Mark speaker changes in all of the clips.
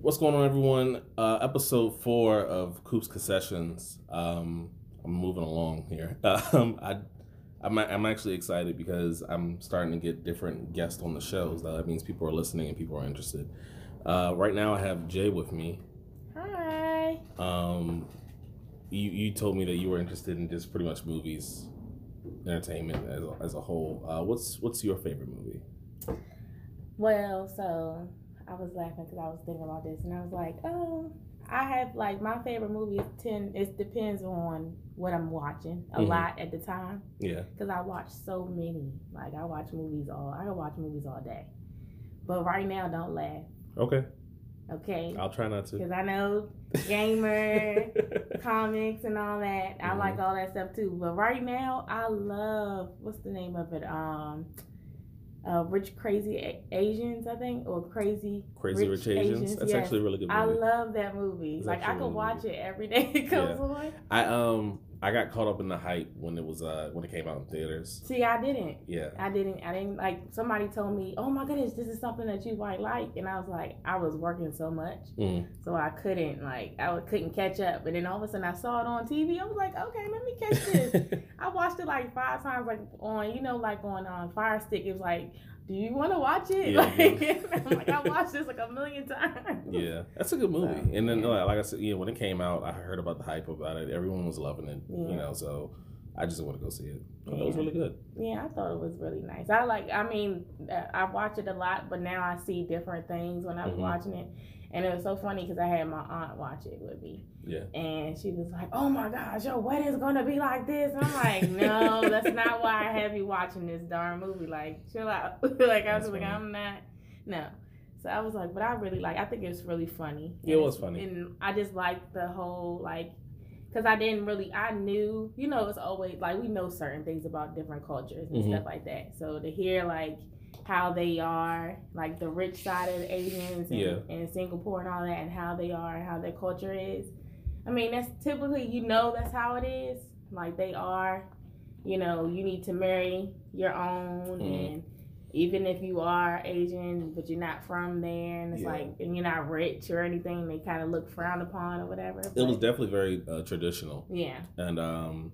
Speaker 1: What's going on, everyone? Uh, episode four of Coops Concessions. Um, I'm moving along here. Um, I, I'm, I'm actually excited because I'm starting to get different guests on the shows. That means people are listening and people are interested. Uh, right now, I have Jay with me.
Speaker 2: Hi.
Speaker 1: Um, you, you told me that you were interested in just pretty much movies, entertainment as a, as a whole. Uh, what's what's your favorite movie?
Speaker 2: Well, so I was laughing because I was thinking about this, and I was like, oh, I have like my favorite movies. Ten. It depends on what I'm watching a
Speaker 1: Mhm.
Speaker 2: lot at the time
Speaker 1: Yeah.
Speaker 2: because I watch so many. Like I watch movies all. I can watch movies all day. But right now, don't laugh,
Speaker 1: Okay.
Speaker 2: okay?
Speaker 1: I'll try not to.
Speaker 2: Because I know gamer. comics and all that. I
Speaker 1: Mhm.
Speaker 2: like all that stuff too. But right now, I love what's the name of it? Um, uh, Rich Crazy A- Asians, I think, or Crazy
Speaker 1: Crazy Rich, Asians. That's
Speaker 2: yes.
Speaker 1: actually a really good
Speaker 2: I love that movie.
Speaker 1: It's
Speaker 2: like I could
Speaker 1: really
Speaker 2: watch
Speaker 1: good
Speaker 2: it every day it comes
Speaker 1: Yeah.
Speaker 2: on.
Speaker 1: I um I got caught up in the hype when it was uh when it came out in theaters.
Speaker 2: See, I didn't.
Speaker 1: Yeah.
Speaker 2: I didn't. I didn't like. Somebody told me, "Oh my goodness, this is something that you might like," and I was like, I was working so much,
Speaker 1: Mm.
Speaker 2: so I couldn't like, I couldn't catch up. And then all of a sudden, I saw it on TV. I was like, okay, let me catch this. I watched it like five times, like on you know, like on um, Fire Stick. It was like, do you want to watch it?
Speaker 1: Yeah,
Speaker 2: like, I'm like, I watched this like a million times.
Speaker 1: yeah, that's a good movie.
Speaker 2: So,
Speaker 1: and then
Speaker 2: yeah.
Speaker 1: like, like I said, yeah, when it came out, I heard about the hype about it. Everyone was loving it. You know, so I just want to go see it. I thought It was really good.
Speaker 2: Yeah, I thought it was really nice. I like. I mean, uh, I watch it a lot, but now I see different things when I'm
Speaker 1: Mhm.
Speaker 2: watching it. And it was so funny because I had my aunt watch it with me,
Speaker 1: Yeah.
Speaker 2: and she was like, "Oh my gosh, your wedding's gonna be like this." And I'm like, "No, that's not why I have you watching this darn movie. Like, chill out." like I was
Speaker 1: That's
Speaker 2: like,
Speaker 1: funny.
Speaker 2: "I'm not." No. So I was like, but I really like. I think it's really funny.
Speaker 1: It
Speaker 2: And
Speaker 1: was funny.
Speaker 2: and I just like the whole like, because I didn't really. I knew, you know, it's always like we know certain things about different cultures and
Speaker 1: Mhm.
Speaker 2: stuff like that. So to hear like how they are, like the rich side of the Asians and,
Speaker 1: Yeah.
Speaker 2: and Singapore and all that, and how they are and how their culture is. I mean, that's typically you know that's how it is. Like they are, you know, you need to marry your own,
Speaker 1: Mhm.
Speaker 2: and even if you are Asian, but you're not from there, and it's
Speaker 1: Yeah.
Speaker 2: like, and you're not rich or anything, they kind of look frowned upon or whatever.
Speaker 1: It was definitely very uh, traditional
Speaker 2: yeah,
Speaker 1: and um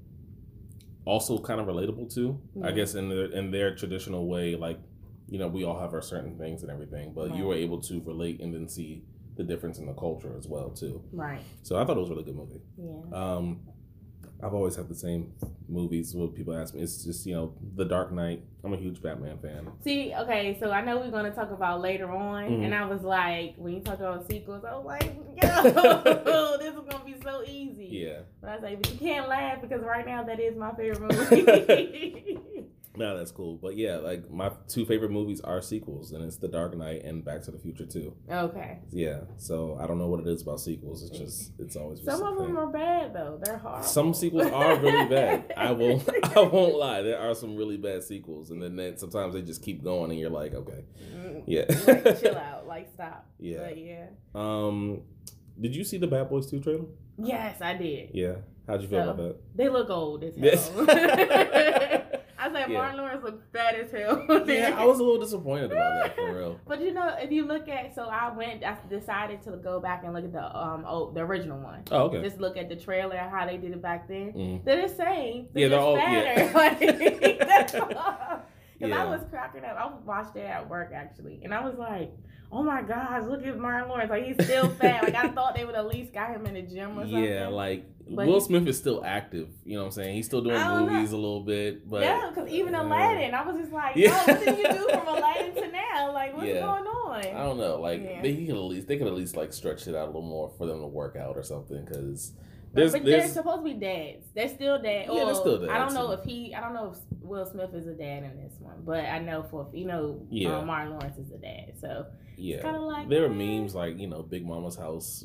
Speaker 1: also kind of relatable too. I guess in their in their traditional way, like you know, we all have our certain things and everything, but you were able to relate and then see the difference in the culture as well too.
Speaker 2: right,
Speaker 1: So I thought it was a really good movie.
Speaker 2: yeah,
Speaker 1: Um, I've always had the same movies. When people ask me, it's just you know, The Dark Knight. I'm a huge Batman fan.
Speaker 2: See, okay, so I know we're gonna talk about later on,
Speaker 1: Mhm.
Speaker 2: and I was like, when you talk about sequels, I was like, yo, this is gonna be so easy.
Speaker 1: Yeah,
Speaker 2: But I was like, but you can't laugh because right now that is my favorite movie.
Speaker 1: No, that's cool. But yeah, like my two favorite movies are sequels, and it's The Dark Knight and Back to the Future too.
Speaker 2: okay.
Speaker 1: Yeah, so I don't know what it is about sequels. It's just it's always
Speaker 2: Some of them are bad though. They're horrible.
Speaker 1: Some sequels are really bad. I won't. I won't lie. There are some really bad sequels, and then sometimes they just keep going, and you're like, okay,
Speaker 2: Mm,
Speaker 1: yeah,
Speaker 2: like, chill out. Like stop.
Speaker 1: Yeah.
Speaker 2: But yeah.
Speaker 1: Um, did you see the Bad Boys Two trailer?
Speaker 2: Yes, I did.
Speaker 1: Yeah. How'd you feel
Speaker 2: So-
Speaker 1: about that?
Speaker 2: They look old as
Speaker 1: Yes.
Speaker 2: hell. I
Speaker 1: Yeah.
Speaker 2: Martin Lawrence looks bad as hell.
Speaker 1: Yeah, I was a little disappointed about that for real.
Speaker 2: But you know, if you look at, so I went, I decided to go back and look at the um oh the original one.
Speaker 1: Oh, okay.
Speaker 2: Just look at the trailer and how they did it back then.
Speaker 1: Mm.
Speaker 2: They're the same.
Speaker 1: Yeah,
Speaker 2: They're
Speaker 1: they're
Speaker 2: just
Speaker 1: all-
Speaker 2: fatter. Like, that's all. Cause
Speaker 1: Yeah.
Speaker 2: I was cracking up. I watched it at work actually, and I was like, "Oh my gosh, look at Martin Lawrence! Like he's still fat. like I thought they would at least got him in the gym or something."
Speaker 1: Yeah, like
Speaker 2: But
Speaker 1: Will
Speaker 2: he-
Speaker 1: Smith is still active. You know what I'm saying? He's still doing
Speaker 2: don't know.
Speaker 1: movies a little bit, but
Speaker 2: yeah, because even
Speaker 1: uh,
Speaker 2: Aladdin, I was just like,
Speaker 1: Yeah.
Speaker 2: "Oh, what did you do from Aladdin to now? Like, what's
Speaker 1: Yeah.
Speaker 2: going on?"
Speaker 1: I don't know. Like
Speaker 2: Yeah.
Speaker 1: they could at least they could at least like stretch it out a little more for them to work out or something because
Speaker 2: But,
Speaker 1: there's
Speaker 2: they're supposed to be dads. They're still dads.
Speaker 1: Yeah, they're still
Speaker 2: I don't know if he. I don't know if Will Smith is a dad in this one, but I know for you know,
Speaker 1: Yeah.
Speaker 2: um, Martin Lawrence is a dad. So
Speaker 1: yeah
Speaker 2: like
Speaker 1: there are
Speaker 2: eh.
Speaker 1: memes like you know Big Mama's house,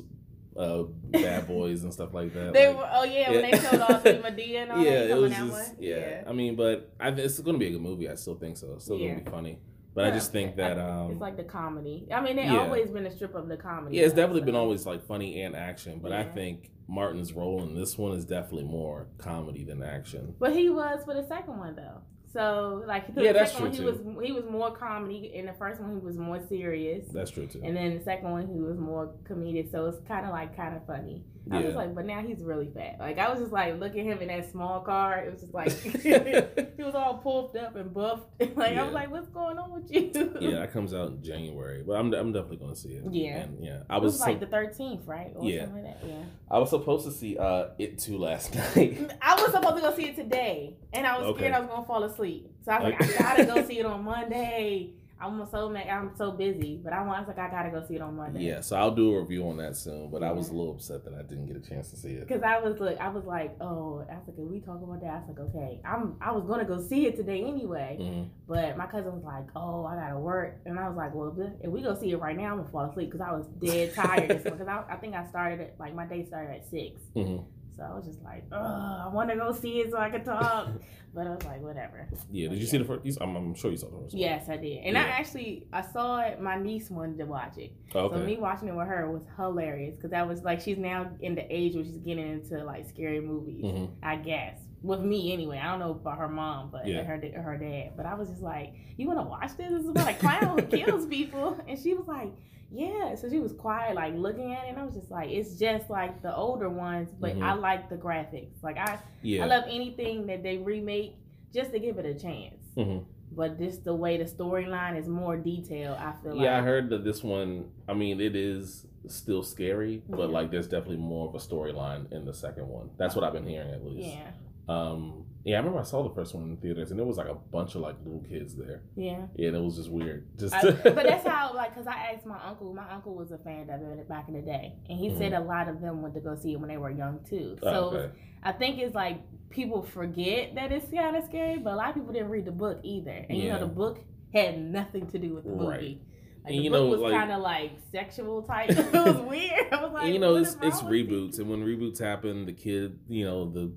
Speaker 1: uh, Bad Boys and stuff like that.
Speaker 2: They
Speaker 1: like-
Speaker 2: were. Oh yeah, when they showed all three Madea and all
Speaker 1: yeah,
Speaker 2: that.
Speaker 1: it was just
Speaker 2: one.
Speaker 1: yeah. I mean, but I, it's going to be a good movie. I still think so. It's still gonna be funny. But I just think that um,
Speaker 2: it's like the comedy. I mean, they
Speaker 1: yeah.
Speaker 2: always been a strip of the comedy.
Speaker 1: yeah, it's
Speaker 2: side,
Speaker 1: definitely
Speaker 2: so.
Speaker 1: been always like funny and action. But I think Martin's role in this one is definitely more comedy than action.
Speaker 2: But he was for the second one though. So like the
Speaker 1: Yeah, that's
Speaker 2: second one, he was he was more comedy. In the first one, he was more serious.
Speaker 1: That's true too.
Speaker 2: And then the second one, he was more comedic, so it's kind of like kind of funny. I was
Speaker 1: Yeah.
Speaker 2: just like, but now he's really fat. Like I was just like, look at him in that small car. It was just like he was all puffed up and buffed. like I was like, what's going on with you?
Speaker 1: yeah, that comes out in January, but I'm I'm definitely going to see it.
Speaker 2: Yeah.
Speaker 1: and yeah. I
Speaker 2: It
Speaker 1: was
Speaker 2: was
Speaker 1: so-
Speaker 2: like the thirteenth, right? Or
Speaker 1: Yeah.
Speaker 2: something like that. Yeah.
Speaker 1: I was supposed to see uh it too last night.
Speaker 2: I was supposed to go see it today, and I was
Speaker 1: Okay.
Speaker 2: scared I was gonna fall asleep. So I was like, I gotta go see it on Monday. I'm so mad. I'm so busy, but I was like, I gotta go see it on Monday.
Speaker 1: yeah, so I'll do a review on that soon. But I was a little upset that I didn't get a chance to see it.
Speaker 2: Cause I was look, I was like, oh, I was like, can we talk about that? I was like, okay, I'm, I was gonna go see it today anyway,
Speaker 1: Mhm.
Speaker 2: but my cousin was like, oh, I gotta work, and I was like, well, if we go see it right now, I'm gonna fall asleep because I was dead tired. Cause I, I think I started like my day started at six,
Speaker 1: Mhm.
Speaker 2: So I was just like, oh, I want to go see it so I could talk, but I was like, whatever.
Speaker 1: Yeah, did you see the first? I'm, I'm sure you saw the first. one.
Speaker 2: Yes, I did, and I actually I saw it. My niece wanted to watch it.
Speaker 1: Oh, Okay.
Speaker 2: So me watching it with her was hilarious because that was like she's now in the age where she's getting into like scary movies.
Speaker 1: Mhm.
Speaker 2: I guess with me anyway. I don't know about her mom, but
Speaker 1: Yeah.
Speaker 2: her her dad. But I was just like, "You want to watch this? This is about a clown who kills people." And she was like, "Yeah." So she was quiet, like looking at it. And I was just like, "It's just like the older ones, but
Speaker 1: Mhm.
Speaker 2: I like the graphics. Like I,
Speaker 1: Yeah.
Speaker 2: I love anything that they remake just to give it a chance."
Speaker 1: Mhm.
Speaker 2: But just the way the storyline is more detailed, I feel like.
Speaker 1: Yeah, I heard that this one. I mean, it is still scary, but
Speaker 2: Yeah.
Speaker 1: like there's definitely more of a storyline in the second one. That's what I've been hearing at least.
Speaker 2: Yeah,
Speaker 1: Um. Yeah, I remember I saw the first one in theaters, and there was like a bunch of like little kids there.
Speaker 2: yeah.
Speaker 1: Yeah, and it was just weird. Just.
Speaker 2: I, but that's how, like, because I asked my uncle. My uncle was a fan of it back in the day, and he said a lot of them went to go see it when they were young too. So
Speaker 1: Mm-hmm. Oh, okay.
Speaker 2: I think it's like people forget that it's kind of scary, but a lot of people didn't read the book either. And you know, the book had nothing to do with the movie.
Speaker 1: Right.
Speaker 2: Like,
Speaker 1: And
Speaker 2: the
Speaker 1: you
Speaker 2: book
Speaker 1: know,
Speaker 2: was
Speaker 1: like-
Speaker 2: kind of like sexual type. it was weird. I was like,
Speaker 1: you know, it's it's reboots, and when reboots happen, the kid, you know, the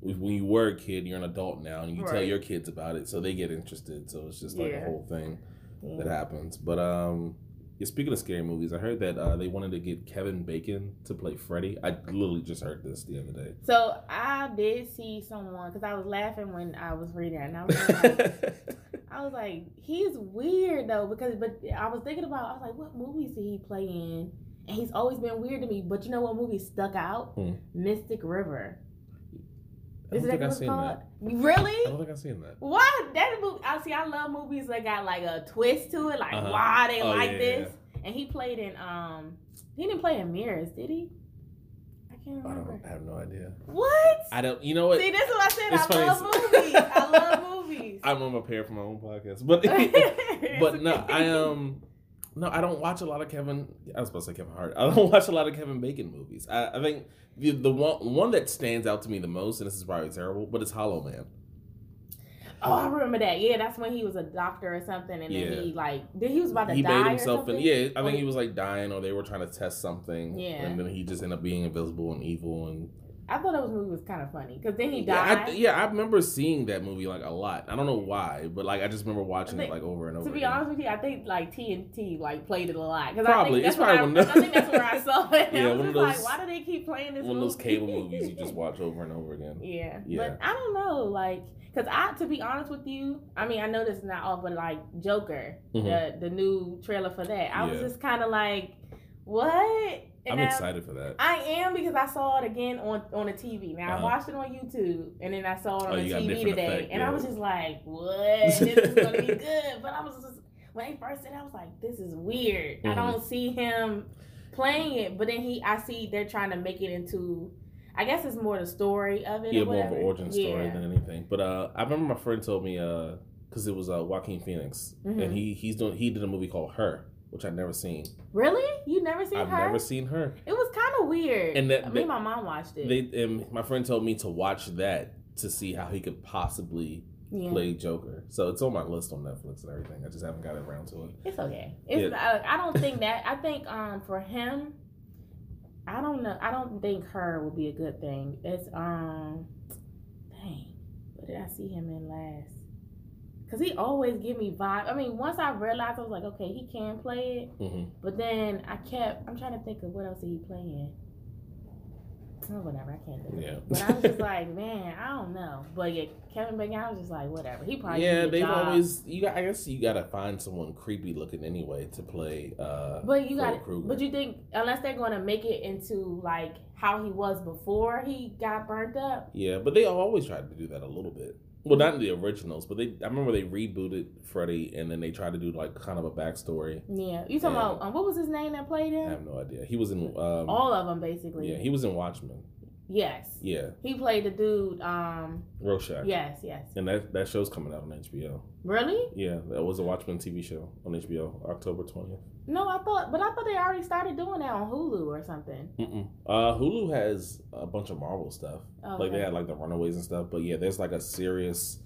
Speaker 1: when you were a kid, you're an adult now, and you tell your kids about it, so they get interested. So it's just like
Speaker 2: Yeah.
Speaker 1: a whole thing
Speaker 2: Yeah.
Speaker 1: that happens. But um, yeah, speaking of scary movies, I heard that uh, they wanted to get Kevin Bacon to play Freddy. I literally just heard this the other day.
Speaker 2: So I did see someone because I was laughing when I was reading, it, and I was like. I was like, he's weird though because but I was thinking about I was like, what movies did he play in? And he's always been weird to me. But you know what movie stuck out?
Speaker 1: Hmm.
Speaker 2: Mystic River.
Speaker 1: I don't
Speaker 2: Is that
Speaker 1: think
Speaker 2: what
Speaker 1: seen
Speaker 2: called?
Speaker 1: that.
Speaker 2: Really?
Speaker 1: I don't think I've seen that.
Speaker 2: What? That movie? I see. I love movies that got like a twist to it. Like
Speaker 1: Uh-huh.
Speaker 2: why they
Speaker 1: Oh,
Speaker 2: like
Speaker 1: yeah,
Speaker 2: this? And he played in um. He didn't play in Mirrors, did he? I can't
Speaker 1: I
Speaker 2: remember.
Speaker 1: I have no idea.
Speaker 2: What?
Speaker 1: I don't. You know what?
Speaker 2: See, this is what I said.
Speaker 1: It's
Speaker 2: I
Speaker 1: funny,
Speaker 2: love movies. I love movies.
Speaker 1: I'm unprepared for my own podcast, but but no, I um no, I don't watch a lot of Kevin. I was supposed to say Kevin Hart. I don't watch a lot of Kevin Bacon movies. I, I think the the one one that stands out to me the most, and this is probably terrible, but it's Hollow Man.
Speaker 2: Oh, I remember that. Yeah, that's when he was a doctor or something, and
Speaker 1: Yeah.
Speaker 2: then he like then he was about to
Speaker 1: He
Speaker 2: die
Speaker 1: made
Speaker 2: or
Speaker 1: himself, yeah, I think
Speaker 2: he-
Speaker 1: he was like dying, or they were trying to test something,
Speaker 2: Yeah.
Speaker 1: and then he just ended up being invisible and evil, and
Speaker 2: I thought that movie was kind of funny because then he
Speaker 1: yeah,
Speaker 2: died.
Speaker 1: I, yeah, I remember seeing that movie like a lot. I don't know why, but like I just remember watching
Speaker 2: I
Speaker 1: it like over and over.
Speaker 2: to be
Speaker 1: again.
Speaker 2: honest with you, I think like TNT like played it a lot because
Speaker 1: Probably.
Speaker 2: I
Speaker 1: It's
Speaker 2: think that's
Speaker 1: probably
Speaker 2: where
Speaker 1: one
Speaker 2: I,
Speaker 1: of
Speaker 2: I think that's where I saw it.
Speaker 1: Yeah,
Speaker 2: I was
Speaker 1: one of
Speaker 2: just like,
Speaker 1: those-
Speaker 2: why do they keep playing this?
Speaker 1: one of those cable movies you just watch over and over again.
Speaker 2: Yeah.
Speaker 1: Yeah.
Speaker 2: But I don't know, like, cause I, to be honest with you, I mean, I know this is not all, but like Joker,
Speaker 1: Mhm.
Speaker 2: the the new trailer for that, I was just kind of like, what?
Speaker 1: I'm
Speaker 2: I-
Speaker 1: excited for that.
Speaker 2: I am because I saw it again on on the TV. Now I
Speaker 1: Uh-huh.
Speaker 2: watched it on YouTube, and then I saw it
Speaker 1: Oh,
Speaker 2: on
Speaker 1: you
Speaker 2: the TV today,
Speaker 1: effect,
Speaker 2: and
Speaker 1: yeah.
Speaker 2: I was just like, "What? this is gonna be good." But I was just when they first said, I was like, "This is weird." I
Speaker 1: Mhm.
Speaker 2: don't see him playing it, but then he, I see they're trying to make it into. I guess it's more the story of it.
Speaker 1: yeah,
Speaker 2: or
Speaker 1: more of an origin story
Speaker 2: Yeah.
Speaker 1: than anything. But uh, I remember my friend told me because it was uh, Joaquin Phoenix,
Speaker 2: Mhm.
Speaker 1: and he he's doing he did a movie called Her, which I'd never seen.
Speaker 2: Really? You never seen her?
Speaker 1: I've never seen Her.
Speaker 2: It was kind of weird.
Speaker 1: And that-
Speaker 2: me and my mom watched it.
Speaker 1: They and my friend told me to watch that to see how he could possibly
Speaker 2: yeah.
Speaker 1: play Joker. So it's on my list on Netflix and everything. I just haven't got around to it.
Speaker 2: It's okay. It's I, I don't think that I think um for him I don't know I don't think her would be a good thing. It's um dang. What did I see him in last? Cause he always give me vibe. I mean, once I realized I was like, okay, he can play it.
Speaker 1: hmm
Speaker 2: But then I kept I'm trying to think of what else he play in. oh, whatever. I can't do it.
Speaker 1: Yeah.
Speaker 2: But I was just like, man, I don't know. But yeah, Kevin Bacon, I was just like, whatever. He probably
Speaker 1: yeah, they've
Speaker 2: job.
Speaker 1: always you. Got, I guess you got to find someone creepy looking anyway to play. uh
Speaker 2: But you got. But you think unless they're going to make it into like how he was before he got burnt up?
Speaker 1: Yeah, but they always tried to do that a little bit. Well, not in the originals, but they. I remember they rebooted Freddy, and then they tried to do like kind of a backstory.
Speaker 2: Yeah. You talking about um, what was his name that played him?
Speaker 1: I have no idea. He was in. Um,
Speaker 2: All of them basically.
Speaker 1: yeah, he was in Watchmen.
Speaker 2: yes.
Speaker 1: Yeah,
Speaker 2: He played the dude. Um.
Speaker 1: Rorschach.
Speaker 2: Yes. Yes.
Speaker 1: And that that show's coming out on HBO.
Speaker 2: Really?
Speaker 1: Yeah, that was a Watchmen TV show on HBO, October twentieth.
Speaker 2: No, I thought, but I thought they already started doing that on Hulu or something.
Speaker 1: Mm-mm. Uh, Hulu has a bunch of Marvel stuff.
Speaker 2: Oh,
Speaker 1: Like they had like the Runaways and stuff. But yeah, there's like a serious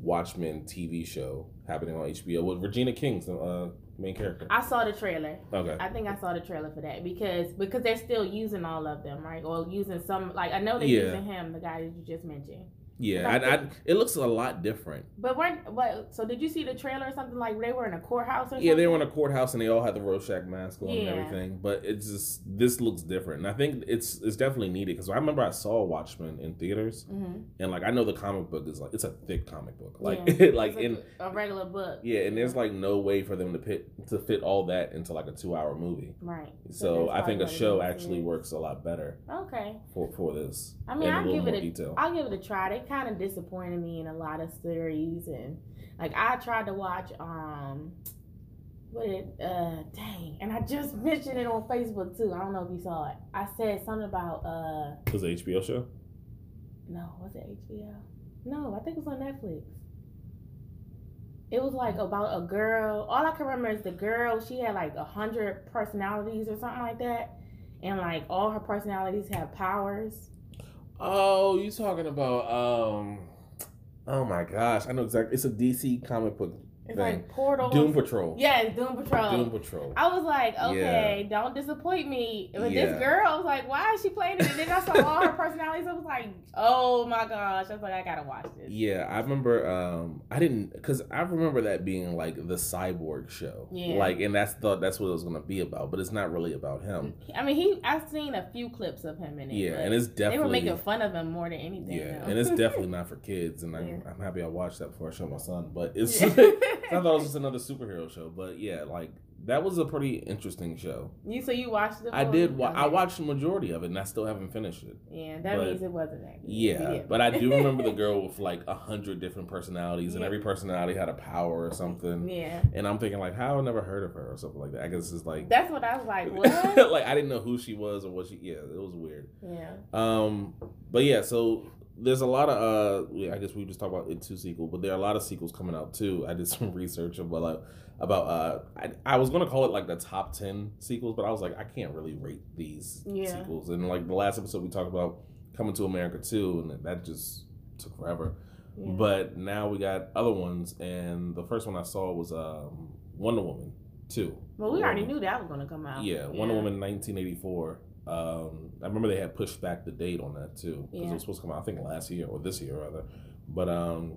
Speaker 1: Watchmen TV show happening on HBO with Regina King's the uh, main character.
Speaker 2: I saw the trailer.
Speaker 1: Okay.
Speaker 2: I think I saw the trailer for that because because they're still using all of them, right? Or using some like I know they're
Speaker 1: Yeah.
Speaker 2: using him, the guy that you just mentioned.
Speaker 1: Yeah, I, I, it looks a lot different.
Speaker 2: But weren't but so did you see the trailer or something like they were in a courthouse or something?
Speaker 1: Yeah, they were in a courthouse and they all had the Rorschach mask on and everything. But it's just this looks different, and I think it's it's definitely needed because I remember I saw Watchmen in theaters,
Speaker 2: Mm-hmm.
Speaker 1: and like I know the comic book is like it's a thick comic book, like
Speaker 2: Yeah.
Speaker 1: like in
Speaker 2: a regular book.
Speaker 1: yeah, and there's like no way for them to fit to fit all that into like a two hour movie.
Speaker 2: Right.
Speaker 1: So
Speaker 2: that's
Speaker 1: I think a show actually works a lot better
Speaker 2: Okay.
Speaker 1: for for this.
Speaker 2: I mean, I'll give it a,
Speaker 1: detail.
Speaker 2: I'll give it a try. They kind of disappointed me in a lot of series, and like I tried to watch um, what it uh, dang, and I just mentioned it on Facebook too. I don't know if you saw it. I said something about uh,
Speaker 1: was it HBO show.
Speaker 2: no, was it HBO? No, I think it was on Netflix. It was like about a girl. All I can remember is the girl. She had like a hundred personalities or something like that, and like all her personalities have powers.
Speaker 1: Oh, you talking about um? Oh my gosh, I know exactly. It's a DC comic book.
Speaker 2: It's
Speaker 1: thing.
Speaker 2: like portals.
Speaker 1: Doom Patrol.
Speaker 2: Yes, Doom Patrol.
Speaker 1: Doom Patrol.
Speaker 2: I was like, okay, don't disappoint me. With
Speaker 1: Yeah.
Speaker 2: this girl, I was like, why is she playing it? And then I saw all her personalities. I was like, oh my gosh. I was like, I gotta watch this.
Speaker 1: Yeah, I remember. Um, I didn't because I remember that being like the cyborg show.
Speaker 2: Yeah.
Speaker 1: Like, and that's thought that's what it was gonna be about, but it's not really about him.
Speaker 2: I mean, he. I've seen a few clips of him in it.
Speaker 1: Yeah, and it's definitely they
Speaker 2: were making fun of him more than anything.
Speaker 1: yeah,
Speaker 2: though.
Speaker 1: and it's definitely not for kids. And I'm,
Speaker 2: Yeah.
Speaker 1: I'm happy I watched that before I showed my son. But it's
Speaker 2: Yeah.
Speaker 1: I thought it was just another superhero show. But yeah, like that was a pretty interesting show.
Speaker 2: you so you watched the.
Speaker 1: I did. Wa- I watched the majority of it, and I still haven't finished it.
Speaker 2: Yeah, that
Speaker 1: but-
Speaker 2: means it wasn't that. good.
Speaker 1: Yeah,
Speaker 2: Yeah.
Speaker 1: but I do remember the girl with like a hundred different personalities, and every personality had a power or something.
Speaker 2: Yeah,
Speaker 1: And I'm thinking like, how I never heard of her or something like that. I guess it's like,
Speaker 2: that's what I was like. What?
Speaker 1: like I didn't know who she was or what she. Yeah, it was weird.
Speaker 2: yeah.
Speaker 1: Um, but yeah, so there's a lot of uh, yeah, I guess we just talked about it two sequel, but there are a lot of sequels coming out too. I did some research about like, about uh, I, I was gonna call it like the top ten sequels, but I was like, I can't really rate these
Speaker 2: Yeah.
Speaker 1: sequels. And like the last episode we talked about Coming to America too, and that just took forever.
Speaker 2: yeah.
Speaker 1: But now we got other ones, and the first one I saw was um, Wonder Woman two.
Speaker 2: well, we already knew that was gonna come out.
Speaker 1: Yeah, Wonder Woman 1984. Um, I remember they had pushed back the date on that too because
Speaker 2: Yeah.
Speaker 1: it was supposed to come out I think last year or this year rather. But um,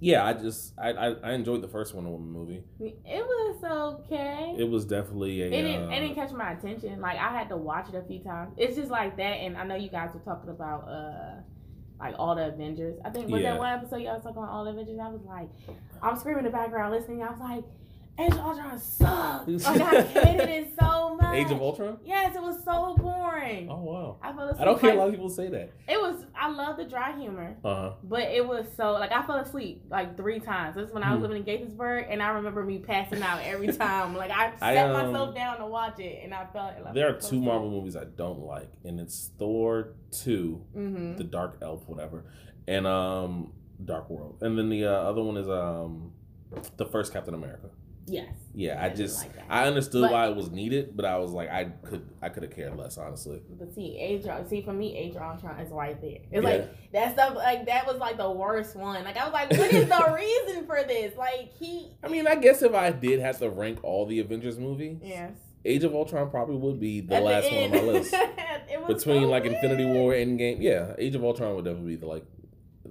Speaker 1: yeah, I just I, I, I enjoyed the first Wonder Woman movie.
Speaker 2: It was okay.
Speaker 1: It was definitely a.
Speaker 2: It didn't,
Speaker 1: uh,
Speaker 2: it didn't catch my attention. Like I had to watch it a few times. It's just like that, and I know you guys were talking about uh like all the Avengers. I think was
Speaker 1: Yeah.
Speaker 2: that one episode y'all was talking about all the Avengers. And I was like, I'm screaming in the background listening. I was like, Age of Ultron sucks. like I hated it so much.
Speaker 1: Age of Ultron.
Speaker 2: Yes, it was so boring.
Speaker 1: Oh wow!
Speaker 2: I fell asleep.
Speaker 1: I don't hear a lot of people say that.
Speaker 2: It was. I love the dry humor.
Speaker 1: Uh huh.
Speaker 2: But it was so like I fell asleep like three times. This is when I was
Speaker 1: Hmm.
Speaker 2: living in Gaithersburg, and I remember me passing out every time. Like I
Speaker 1: I,
Speaker 2: sat
Speaker 1: um,
Speaker 2: myself down to watch it, and I felt like
Speaker 1: There are two Marvel movies I don't like, and it's Thor two,
Speaker 2: Mm-hmm.
Speaker 1: the Dark Elf, whatever, and um Dark World, and then the uh, other one is um the first Captain America.
Speaker 2: Yes.
Speaker 1: Yeah,
Speaker 2: I
Speaker 1: I just
Speaker 2: like.
Speaker 1: I understood
Speaker 2: But-
Speaker 1: why it was needed, but I was like I could I could have cared less honestly.
Speaker 2: But see, Age of- see for me, Age of Ultron is right there. It's
Speaker 1: Yeah.
Speaker 2: like that stuff. Like that was like the worst one. Like I was like, what is the reason for this? Like he.
Speaker 1: I mean, I guess if I did have to rank all the Avengers movies,
Speaker 2: Yes.
Speaker 1: Age of Ultron probably would be the
Speaker 2: At
Speaker 1: last one on my list. Between
Speaker 2: so
Speaker 1: like Infinity
Speaker 2: weird.
Speaker 1: War, Endgame, yeah, Age of Ultron would definitely be the like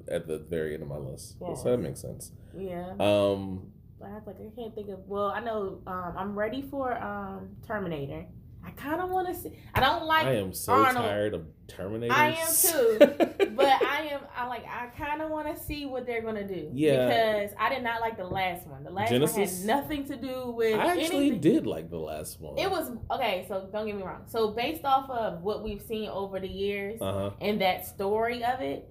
Speaker 1: at the very end of my list. So that makes sense.
Speaker 2: Yeah.
Speaker 1: Um,
Speaker 2: I was like, I can't think of. Well, I know um, I'm ready for um, Terminator. I kind of want to see. I don't like.
Speaker 1: I am so
Speaker 2: Arnold.
Speaker 1: tired of Terminator.
Speaker 2: I am too. but I am. I like. I kind of want to see what they're gonna do.
Speaker 1: Yeah.
Speaker 2: Because I did not like the last one. The last one
Speaker 1: Genisys?
Speaker 2: had nothing to do with.
Speaker 1: I actually
Speaker 2: anything.
Speaker 1: did like the last one.
Speaker 2: It was okay. So don't get me wrong. So based off of what we've seen over the years
Speaker 1: Uh huh.
Speaker 2: and that story of it,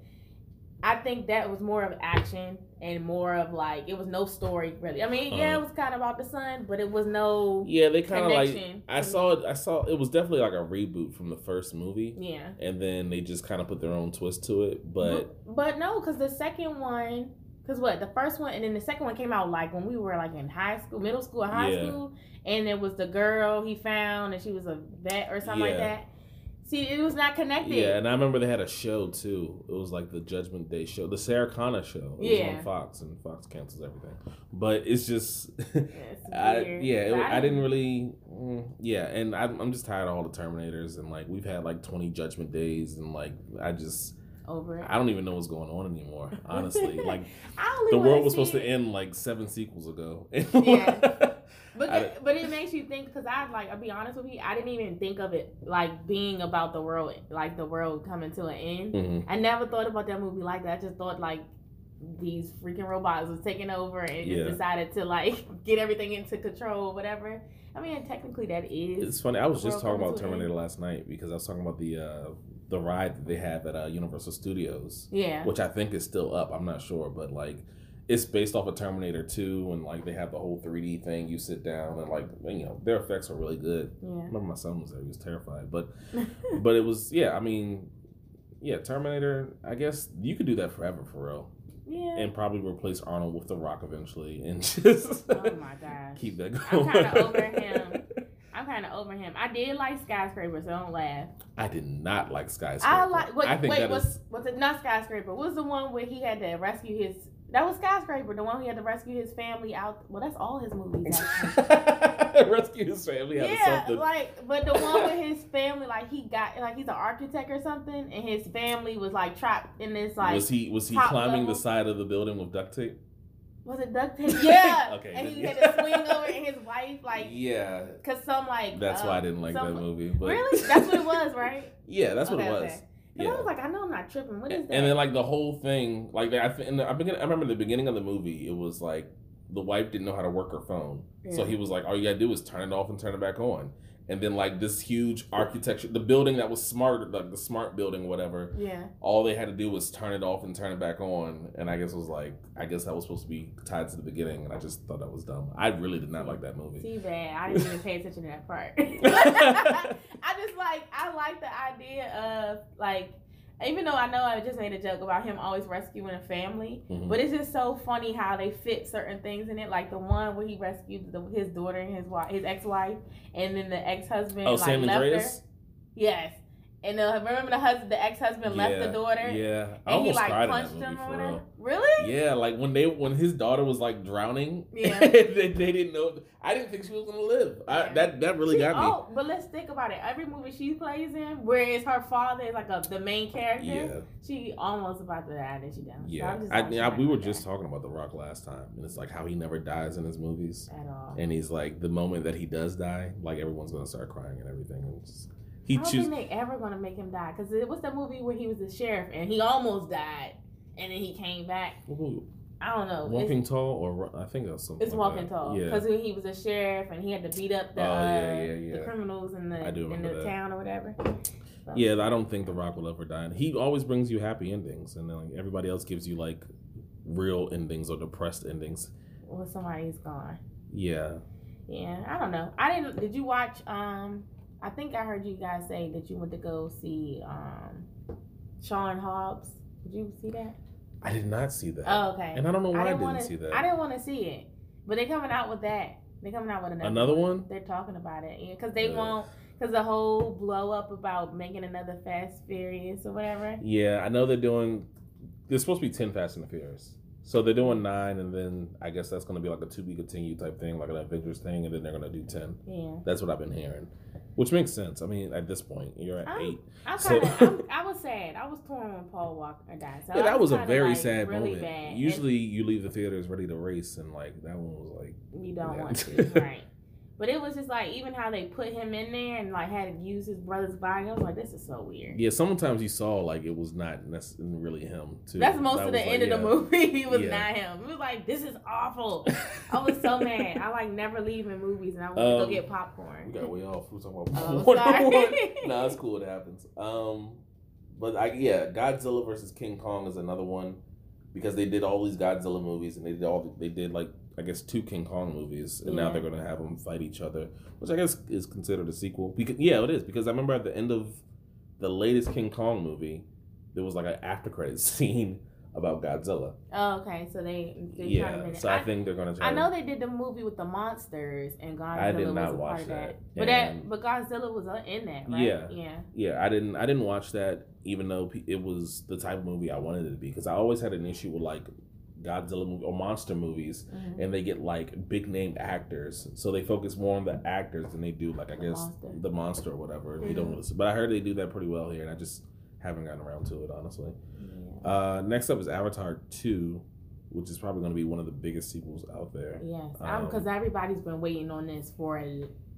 Speaker 2: I think that was more of action and more of like it was no story really. I mean, yeah,
Speaker 1: Uh-huh.
Speaker 2: it was kind of about the son, but it was no
Speaker 1: Yeah, they kind of like. I saw it. I saw it was definitely like a reboot from the first movie.
Speaker 2: Yeah.
Speaker 1: and then they just kind of put their own twist to it. But
Speaker 2: but, but no, because the second one, because what the first one and then the second one came out like when we were like in high school, middle school, or high
Speaker 1: Yeah.
Speaker 2: school, and it was the girl he found and she was a vet or something like that. See, it was not connected.
Speaker 1: yeah, and I remember they had a show too. It was like the Judgment Day show, the Sarah Connor show. It was
Speaker 2: Yeah.
Speaker 1: on Fox, and Fox cancels everything. But it's just.
Speaker 2: Yeah, it's
Speaker 1: I, yeah, it, I didn't really. Mm, yeah, and I'm, I'm just tired of all the Terminators, and like we've had like 20 Judgment Days, and like I just
Speaker 2: over it.
Speaker 1: I don't even know what's going on anymore. Honestly, like
Speaker 2: I
Speaker 1: the world was supposed to end like seven sequels ago.
Speaker 2: Yeah. But
Speaker 1: I-
Speaker 2: but it makes you think because I like I'll be honest with you I didn't even think of it like being about the world like the world coming to an end.
Speaker 1: Mhm.
Speaker 2: I never thought about that movie like that. I just thought like these freaking robots was taking over and
Speaker 1: Yeah.
Speaker 2: just decided to like get everything into control, whatever. I mean, technically that is.
Speaker 1: It's funny. I was just talking about Terminator last night because I was talking about the uh, the ride that they have at uh, Universal Studios,
Speaker 2: yeah.
Speaker 1: which I think is still up. I'm not sure, but like it's based off of Terminator 2, and like they have the whole 3D thing. You sit down and like you know their effects are really good. I
Speaker 2: Yeah.
Speaker 1: remember my son was there; he was terrified, but but it was yeah. I mean, yeah, Terminator. I guess you could do that forever for real,
Speaker 2: yeah.
Speaker 1: and probably replace Arnold with The Rock eventually, and just
Speaker 2: oh my gosh.
Speaker 1: keep that
Speaker 2: I'm
Speaker 1: going.
Speaker 2: kinda over him. I'm kind of over him. I did like skyscraper, so don't laugh.
Speaker 1: I did not like Skyscraper.
Speaker 2: I like. Wait,
Speaker 1: I think
Speaker 2: wait.
Speaker 1: that
Speaker 2: Was
Speaker 1: is-
Speaker 2: was it not skyscraper? What was the one where he had to rescue his? That was skyscraper. The one he had to rescue his family out. Well, that's all his movies.
Speaker 1: Rescue his family out of
Speaker 2: yeah,
Speaker 1: something.
Speaker 2: like, but the one with his family, like he got, like he's an architect or something, and his family was like trapped in this like.
Speaker 1: was he was he climbing
Speaker 2: level.
Speaker 1: the side of the building with duct tape?
Speaker 2: Was it duct tape? Yeah.
Speaker 1: Okay,
Speaker 2: And he had to swing over, and his wife like,
Speaker 1: yeah,
Speaker 2: cause some like.
Speaker 1: that's why I didn't like
Speaker 2: some-
Speaker 1: that movie. But
Speaker 2: Really? That's what it was, right?
Speaker 1: yeah, that's what
Speaker 2: Okay,
Speaker 1: it was.
Speaker 2: okay. And
Speaker 1: Yeah.
Speaker 2: I was like, I know I'm not tripping. What is that?
Speaker 1: and then like the whole thing, like I th- in the, I, begin, I remember the beginning of the movie. It was like the wife didn't know how to work her phone, so he was like, "All you gotta do is turn it off and turn it back on." And then like this huge architecture, the building that was smart, like the smart building, whatever.
Speaker 2: yeah.
Speaker 1: all they had to do was turn it off and turn it back on and i guess it was like i guess that was supposed to be tied to the beginning and i just thought that was dumb i really did not like that movie
Speaker 2: Too bad. I didn't even pay attention to that part. I just like I like the idea of like even though I know I just made a joke about him always rescuing a family,
Speaker 1: Mhm.
Speaker 2: but it's just so funny how they fit certain things in it. Like the one where he rescued the, his daughter and his wife, his ex wife, and then the ex husband
Speaker 1: oh
Speaker 2: like left
Speaker 1: andreas
Speaker 2: her. Yes, and uh, remember the husband, the ex husband left the daughter,
Speaker 1: yeah i
Speaker 2: and he like punched
Speaker 1: that movie
Speaker 2: him or
Speaker 1: for
Speaker 2: whatever.
Speaker 1: real
Speaker 2: Really?
Speaker 1: yeah like when they when his daughter was like drowning
Speaker 2: Yeah.
Speaker 1: they, they didn't know i didn't think she was gonna live I,
Speaker 2: Yeah.
Speaker 1: that that really
Speaker 2: She-
Speaker 1: got me
Speaker 2: Oh, but let's think about it. Every movie she plays in, where it's her father is like a the main character,
Speaker 1: yeah
Speaker 2: she almost about to die, and she down.
Speaker 1: yeah I, I, we were just talking about the rock last time and it's like how he never dies in his movies
Speaker 2: at all.
Speaker 1: and he's like the moment that he does die like everyone's gonna start crying and everything and just, he
Speaker 2: I don't
Speaker 1: chooses
Speaker 2: think they ever gonna make him die because it was the movie where he was the sheriff and he almost died, and then he came back. I don't know.
Speaker 1: Walking Tall, or I think that's something.
Speaker 2: it's, it's
Speaker 1: like
Speaker 2: walking
Speaker 1: that.
Speaker 2: tall
Speaker 1: Yeah.
Speaker 2: because when he was a sheriff and he had to beat up the
Speaker 1: Oh,
Speaker 2: uh,
Speaker 1: yeah, yeah, yeah.
Speaker 2: the criminals in the in the
Speaker 1: that.
Speaker 2: town or whatever. So,
Speaker 1: Yeah, I don't think The Rock will ever die. He always brings you happy endings, and then like everybody else gives you like real endings or depressed endings.
Speaker 2: Well, somebody's gone.
Speaker 1: Yeah,
Speaker 2: Yeah, I don't know. I didn't. Did you watch? Um, I think I heard you guys say that you went to go see um, Sean Hobbs. Did you see that?
Speaker 1: I did not see that,
Speaker 2: Oh, okay.
Speaker 1: and I don't know why I didn't,
Speaker 2: wanna,
Speaker 1: see that.
Speaker 2: I didn't want to see it, but they're coming out with that. They're coming out with another.
Speaker 1: Another one?
Speaker 2: They're talking about it, because they
Speaker 1: Ugh.
Speaker 2: won't. Because the whole blow up about making another Fast Furious or whatever.
Speaker 1: Yeah, I know they're doing. There's supposed to be ten Fast and the Furious, so they're doing nine, and then I guess that's going to be like a to be continued type thing, like an Avengers thing, and then they're going to do ten.
Speaker 2: Yeah,
Speaker 1: That's what I've been hearing, which makes sense. I mean, at this point, you're at
Speaker 2: Oh.
Speaker 1: eight.
Speaker 2: I
Speaker 1: So-
Speaker 2: kind of. I was sad. I was torn when Paul Walker uh, died. So
Speaker 1: Yeah, that was a very
Speaker 2: like,
Speaker 1: sad
Speaker 2: really
Speaker 1: moment.
Speaker 2: Bad.
Speaker 1: Usually, you leave the theaters ready to race, and like that one was like,
Speaker 2: you don't
Speaker 1: Yeah.
Speaker 2: want to, right? But it was just like even how they put him in there and like had to use his brother's body. I was like, this is so weird.
Speaker 1: Yeah, sometimes you saw like it was not really him too.
Speaker 2: That's most
Speaker 1: That
Speaker 2: of the end
Speaker 1: like,
Speaker 2: of the
Speaker 1: yeah.
Speaker 2: movie. He was
Speaker 1: Yeah.
Speaker 2: not him. It was like, this is awful. I was so mad. I like never leave in movies and I want to
Speaker 1: Um,
Speaker 2: go get popcorn.
Speaker 1: We got way off. We were talking
Speaker 2: Oh,
Speaker 1: about
Speaker 2: sorry.
Speaker 1: Woman. Nah, it's cool. It happens. Um, but I yeah, Godzilla versus King Kong is another one because they did all these Godzilla movies and they did all they did like I guess two King Kong movies and now they're gonna have them fight each other, which I guess is considered a sequel. Because yeah, it is because I remember at the end of the latest King Kong movie, there was like an after credit scene about Godzilla.
Speaker 2: Oh, okay. So they, they to
Speaker 1: Yeah, so I, think they're gonna.
Speaker 2: I know
Speaker 1: to,
Speaker 2: they did the movie with the monsters and Godzilla
Speaker 1: I did not
Speaker 2: was a
Speaker 1: watch
Speaker 2: part of that.
Speaker 1: that.
Speaker 2: But that but Godzilla was uh, in that, right?
Speaker 1: Yeah.
Speaker 2: Yeah.
Speaker 1: Yeah, I didn't. I didn't watch that, even though it was the type of movie I wanted it to be. Because I always had an issue with like Godzilla movie or monster movies,
Speaker 2: Mhm.
Speaker 1: and they get like big name actors, so they focus more on the actors than they do like I
Speaker 2: The
Speaker 1: guess
Speaker 2: monster.
Speaker 1: the monster or whatever. You don't
Speaker 2: Mhm.
Speaker 1: really, but I heard they do that pretty well here, and I just haven't gotten around to it honestly.
Speaker 2: Yeah.
Speaker 1: Uh, next up is Avatar two, which is probably going to be one of the biggest sequels out there.
Speaker 2: Yes,
Speaker 1: Um,
Speaker 2: because everybody's been waiting on this for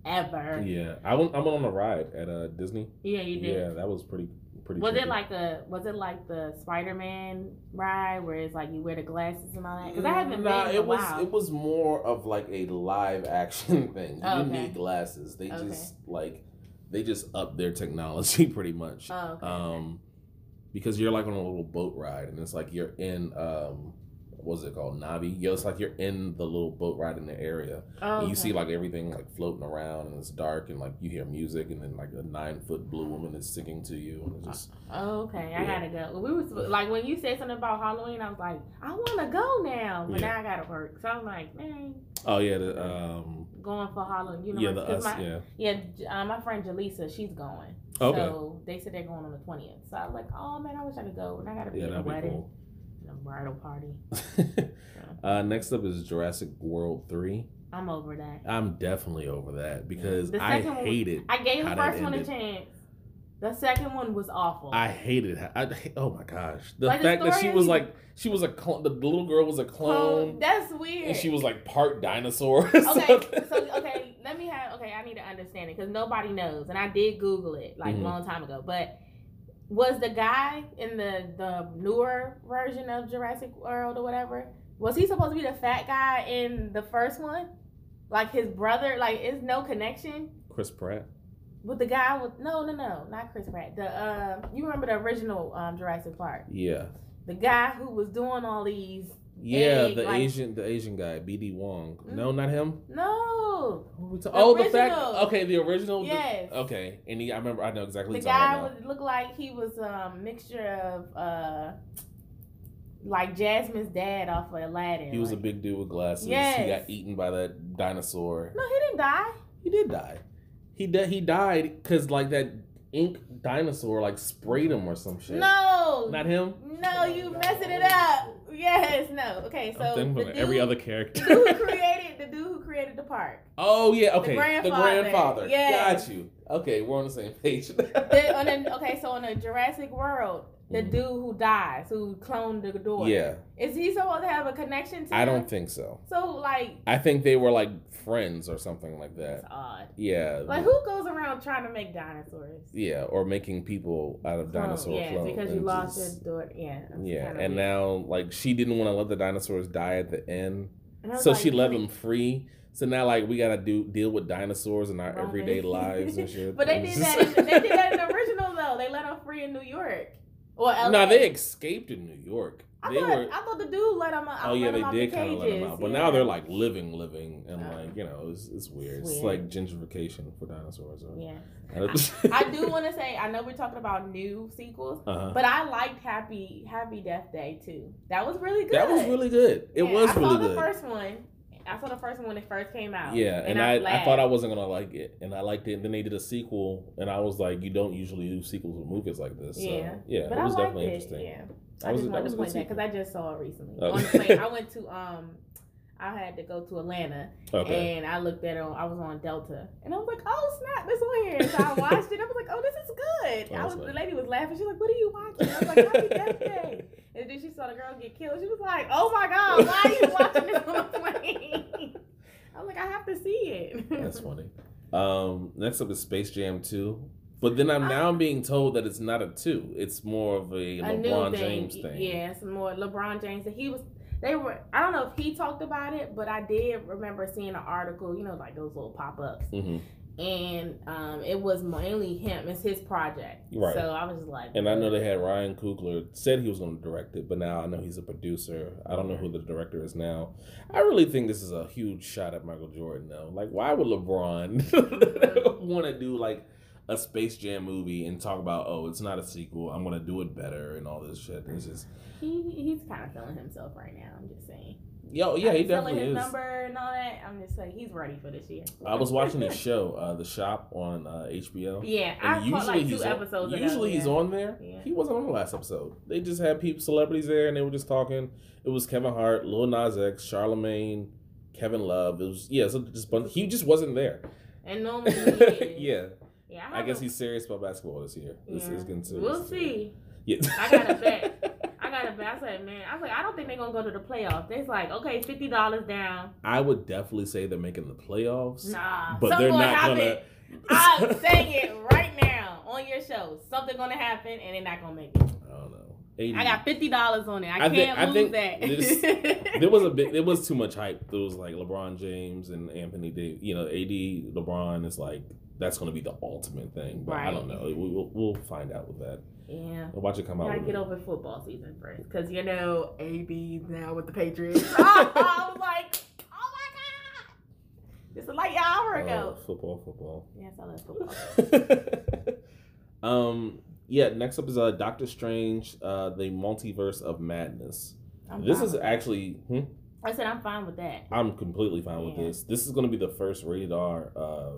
Speaker 2: ever.
Speaker 1: Yeah, I went. I went on a ride at uh, Disney.
Speaker 2: Yeah, you did.
Speaker 1: Yeah, that was pretty pretty.
Speaker 2: Was
Speaker 1: trippy.
Speaker 2: it like the was it like the Spider Man ride where it's like you wear the glasses and all that? Because I haven't
Speaker 1: Nah,
Speaker 2: been in a
Speaker 1: it was
Speaker 2: while.
Speaker 1: it was more of like a live action thing. You
Speaker 2: Oh, okay.
Speaker 1: need glasses. They
Speaker 2: Okay.
Speaker 1: just like they just up their technology pretty much.
Speaker 2: Oh, okay.
Speaker 1: Um, because you're like on a little boat ride, and it's like you're in um, what's it called, Na'vi? Yeah, it's like you're in the little boat ride in the area.
Speaker 2: oh,
Speaker 1: And you see like everything like floating around, and it's dark, and like you hear music, and then like a nine foot blue woman is singing to you, and it's just
Speaker 2: Oh, okay, I gotta go. We was like when you said something about Halloween, I was like, I want to go now, but
Speaker 1: Yeah.
Speaker 2: now I gotta work. So I'm like, man,
Speaker 1: oh yeah, the um,
Speaker 2: going for Halloween. You know,
Speaker 1: yeah, the us,
Speaker 2: my,
Speaker 1: yeah.
Speaker 2: yeah, uh, my friend Jaleesa, she's going.
Speaker 1: Okay.
Speaker 2: So they said they're going on the twentieth. So I was like, oh man, I wish I could go, and I gotta be
Speaker 1: Yeah,
Speaker 2: at a
Speaker 1: that'd be
Speaker 2: wedding,
Speaker 1: cool.
Speaker 2: Bridal party.
Speaker 1: uh, next up is Jurassic World three.
Speaker 2: I'm over that.
Speaker 1: I'm definitely over that because
Speaker 2: The
Speaker 1: I
Speaker 2: second one-
Speaker 1: hate it.
Speaker 2: I gave the first one a chance. The second one was awful.
Speaker 1: I hated. how- I, oh my gosh, the
Speaker 2: Like, the
Speaker 1: fact that she was like she was a clone. The little girl was a clone,
Speaker 2: Oh, that's weird.
Speaker 1: and she was like part dinosaur.
Speaker 2: okay,
Speaker 1: something.
Speaker 2: so okay, let me have okay. I need to understand it because nobody knows, and I did Google it like
Speaker 1: Mhm.
Speaker 2: a long time ago. But was the guy in the the newer version of Jurassic World or whatever? Was he supposed to be the fat guy in the first one? Like his brother? Like, is no connection
Speaker 1: Chris Pratt.
Speaker 2: with the guy with no, no, no, not Chris Pratt. The uh, you remember the original um, Jurassic Park?
Speaker 1: Yeah,
Speaker 2: The guy who was doing all these.
Speaker 1: Yeah,
Speaker 2: Egg,
Speaker 1: the
Speaker 2: like-
Speaker 1: Asian, the Asian guy, BD Wong.
Speaker 2: Mm.
Speaker 1: No, not him.
Speaker 2: No, The
Speaker 1: oh, the fact. Okay, the original. the-
Speaker 2: Yes.
Speaker 1: okay, and he, I remember. I know exactly.
Speaker 2: the
Speaker 1: what you're talking
Speaker 2: guy
Speaker 1: about
Speaker 2: would look like he was a mixture of uh like Jasmine's dad off of Aladdin.
Speaker 1: He was a big dude with glasses. He got eaten by that dinosaur.
Speaker 2: No, he didn't die.
Speaker 1: He did die. He di- he died because like that ink dinosaur like sprayed him or some shit.
Speaker 2: No.
Speaker 1: not him.
Speaker 2: No, you messing it up. Yes, no. Okay, so the dude,
Speaker 1: every other
Speaker 2: the
Speaker 1: character.
Speaker 2: dude who created the dude who created the park.
Speaker 1: oh yeah, okay. The
Speaker 2: grandfather.
Speaker 1: grandfather.
Speaker 2: Yes.
Speaker 1: Got you. Okay, we're on the same page.
Speaker 2: The, on the, okay, so in the Jurassic World, the
Speaker 1: Mhm.
Speaker 2: dude who dies, who cloned the daughter,
Speaker 1: yeah,
Speaker 2: is he supposed to have a connection to?
Speaker 1: I
Speaker 2: him?
Speaker 1: don't think so.
Speaker 2: So like,
Speaker 1: I think they were like friends or something like that.
Speaker 2: that's odd.
Speaker 1: Yeah.
Speaker 2: Like who goes around trying to make dinosaurs?
Speaker 1: Yeah, or making people out of
Speaker 2: Clone,
Speaker 1: dinosaur
Speaker 2: yeah,
Speaker 1: clones.
Speaker 2: because you lost
Speaker 1: just-
Speaker 2: your daughter. Yeah.
Speaker 1: Yeah, and
Speaker 2: weird.
Speaker 1: now like she didn't want to let the dinosaurs die at the end,
Speaker 2: And I was
Speaker 1: so
Speaker 2: like,
Speaker 1: she let them free. So now like we gotta do deal with dinosaurs in our everyday lives and shit.
Speaker 2: But they did that. In, they did that in the original though. They let them free in New York or LA.
Speaker 1: no, they escaped in New York.
Speaker 2: I
Speaker 1: they
Speaker 2: thought
Speaker 1: were.
Speaker 2: I thought the dude let them out.
Speaker 1: Oh yeah, they did
Speaker 2: the
Speaker 1: kind of let them out, but
Speaker 2: yeah.
Speaker 1: now they're like living, living, and
Speaker 2: Uh,
Speaker 1: like you know, it's, it's weird.
Speaker 2: it's
Speaker 1: It's like gentrification for dinosaurs. Or,
Speaker 2: Yeah.
Speaker 1: uh
Speaker 2: I do want to say I know we're talking about new sequels,
Speaker 1: uh
Speaker 2: but I liked Happy Happy Death Day too. That was really good.
Speaker 1: That was really good. It
Speaker 2: Yeah,
Speaker 1: was
Speaker 2: I
Speaker 1: really
Speaker 2: saw
Speaker 1: good.
Speaker 2: the first one. I saw the first one when it first came out.
Speaker 1: Yeah, and, I, I,
Speaker 2: laughed.
Speaker 1: thought I wasn't gonna like it, and I liked it. And then they did a sequel, and I was like, you don't usually do sequels with movies like this. So,
Speaker 2: Yeah.
Speaker 1: yeah,
Speaker 2: but
Speaker 1: it was
Speaker 2: I liked
Speaker 1: definitely
Speaker 2: it.
Speaker 1: interesting.
Speaker 2: Yeah,
Speaker 1: That
Speaker 2: I
Speaker 1: was-
Speaker 2: just wanted to point that because I just saw it recently
Speaker 1: Oh.
Speaker 2: on the plane. I went to um, I had to go to Atlanta,
Speaker 1: Okay.
Speaker 2: and I looked at it. On, I was on Delta, and I was like, "Oh snap, this one here!" So I watched it. I was like, "Oh, this is good." I
Speaker 1: That's
Speaker 2: was. The lady was laughing. She's like, "What are you watching?" I was like, "Happy Death Day." And then she saw the girl get killed. She was like, "Oh my god, why are you watching this on the plane?" I was like, "I have to see it.
Speaker 1: That's funny. Um, next up is Space Jam 2. But then I'm now being told that it's not a two. It's more of a,
Speaker 2: a
Speaker 1: LeBron
Speaker 2: thing.
Speaker 1: James thing.
Speaker 2: Yeah, it's more LeBron James. He was. They were. I don't know if he talked about it, but I did remember seeing an article. You know, like those little pop ups,
Speaker 1: hmm
Speaker 2: and um, it was mainly him. It's his project.
Speaker 1: Right.
Speaker 2: So I was just like.
Speaker 1: And I know they had Ryan Coogler said he was going to direct it, but now I know he's a producer. I don't know who the director is now. I really think this is a huge shot at Michael Jordan, though. Like, why would LeBron want to do like a Space Jam movie and talk about, oh, it's not a sequel. I'm going to do it better and all this shit. It's just,
Speaker 2: He he's kind of feeling himself right now. I'm just saying.
Speaker 1: Yo, yeah, he definitely
Speaker 2: his
Speaker 1: is.
Speaker 2: number and all that. I'm just saying he's ready for this year.
Speaker 1: I was watching his show, uh, The Shop, on uh, HBO.
Speaker 2: Yeah, I
Speaker 1: And
Speaker 2: caught like two
Speaker 1: on,
Speaker 2: episodes. ago,
Speaker 1: usually he's
Speaker 2: yeah.
Speaker 1: on there.
Speaker 2: Yeah.
Speaker 1: He wasn't on the last episode. They just had people, celebrities there, and they were just talking. It was Kevin Hart, Lil Nas X, Charlemagne, Kevin Love. It was yeah, so just bunch. He just wasn't there.
Speaker 2: And normally, he is.
Speaker 1: yeah,
Speaker 2: yeah.
Speaker 1: I guess he's serious about basketball this year. This
Speaker 2: yeah.
Speaker 1: is getting serious.
Speaker 2: We'll see.
Speaker 1: Yeah,
Speaker 2: I got a bet. A. I said, man, I was like, I don't think they're gonna go to the playoffs. It's like, okay, fifty dollars down.
Speaker 1: I would definitely say they're making the playoffs,
Speaker 2: Nah,
Speaker 1: but they're
Speaker 2: gonna
Speaker 1: not
Speaker 2: happen.
Speaker 1: gonna.
Speaker 2: I'm saying it right now on your show. Something gonna happen, and they're not gonna make it.
Speaker 1: I don't know. 80.
Speaker 2: I got fifty dollars on it. I,
Speaker 1: I
Speaker 2: can't
Speaker 1: I
Speaker 2: lose
Speaker 1: think
Speaker 2: that.
Speaker 1: there was a bit. There was too much hype. There was like LeBron James and Anthony Davis. You know, AD LeBron is like that's going to be the ultimate thing. But I don't know. We, we'll, we'll find out with that.
Speaker 2: Yeah.
Speaker 1: We'll watch it come out.
Speaker 2: Gotta get over football season first, because you know AB now with the Patriots. I was like, oh my god, just like an hour
Speaker 1: Oh,
Speaker 2: ago.
Speaker 1: football, football.
Speaker 2: Yes, I love football.
Speaker 1: um. Yeah. Next up is uh, Doctor Strange, uh, the Multiverse of Madness.
Speaker 2: I'm
Speaker 1: this is actually. Hmm?
Speaker 2: I said I'm fine with that.
Speaker 1: I'm completely fine with this. This is going to be the first rated R uh,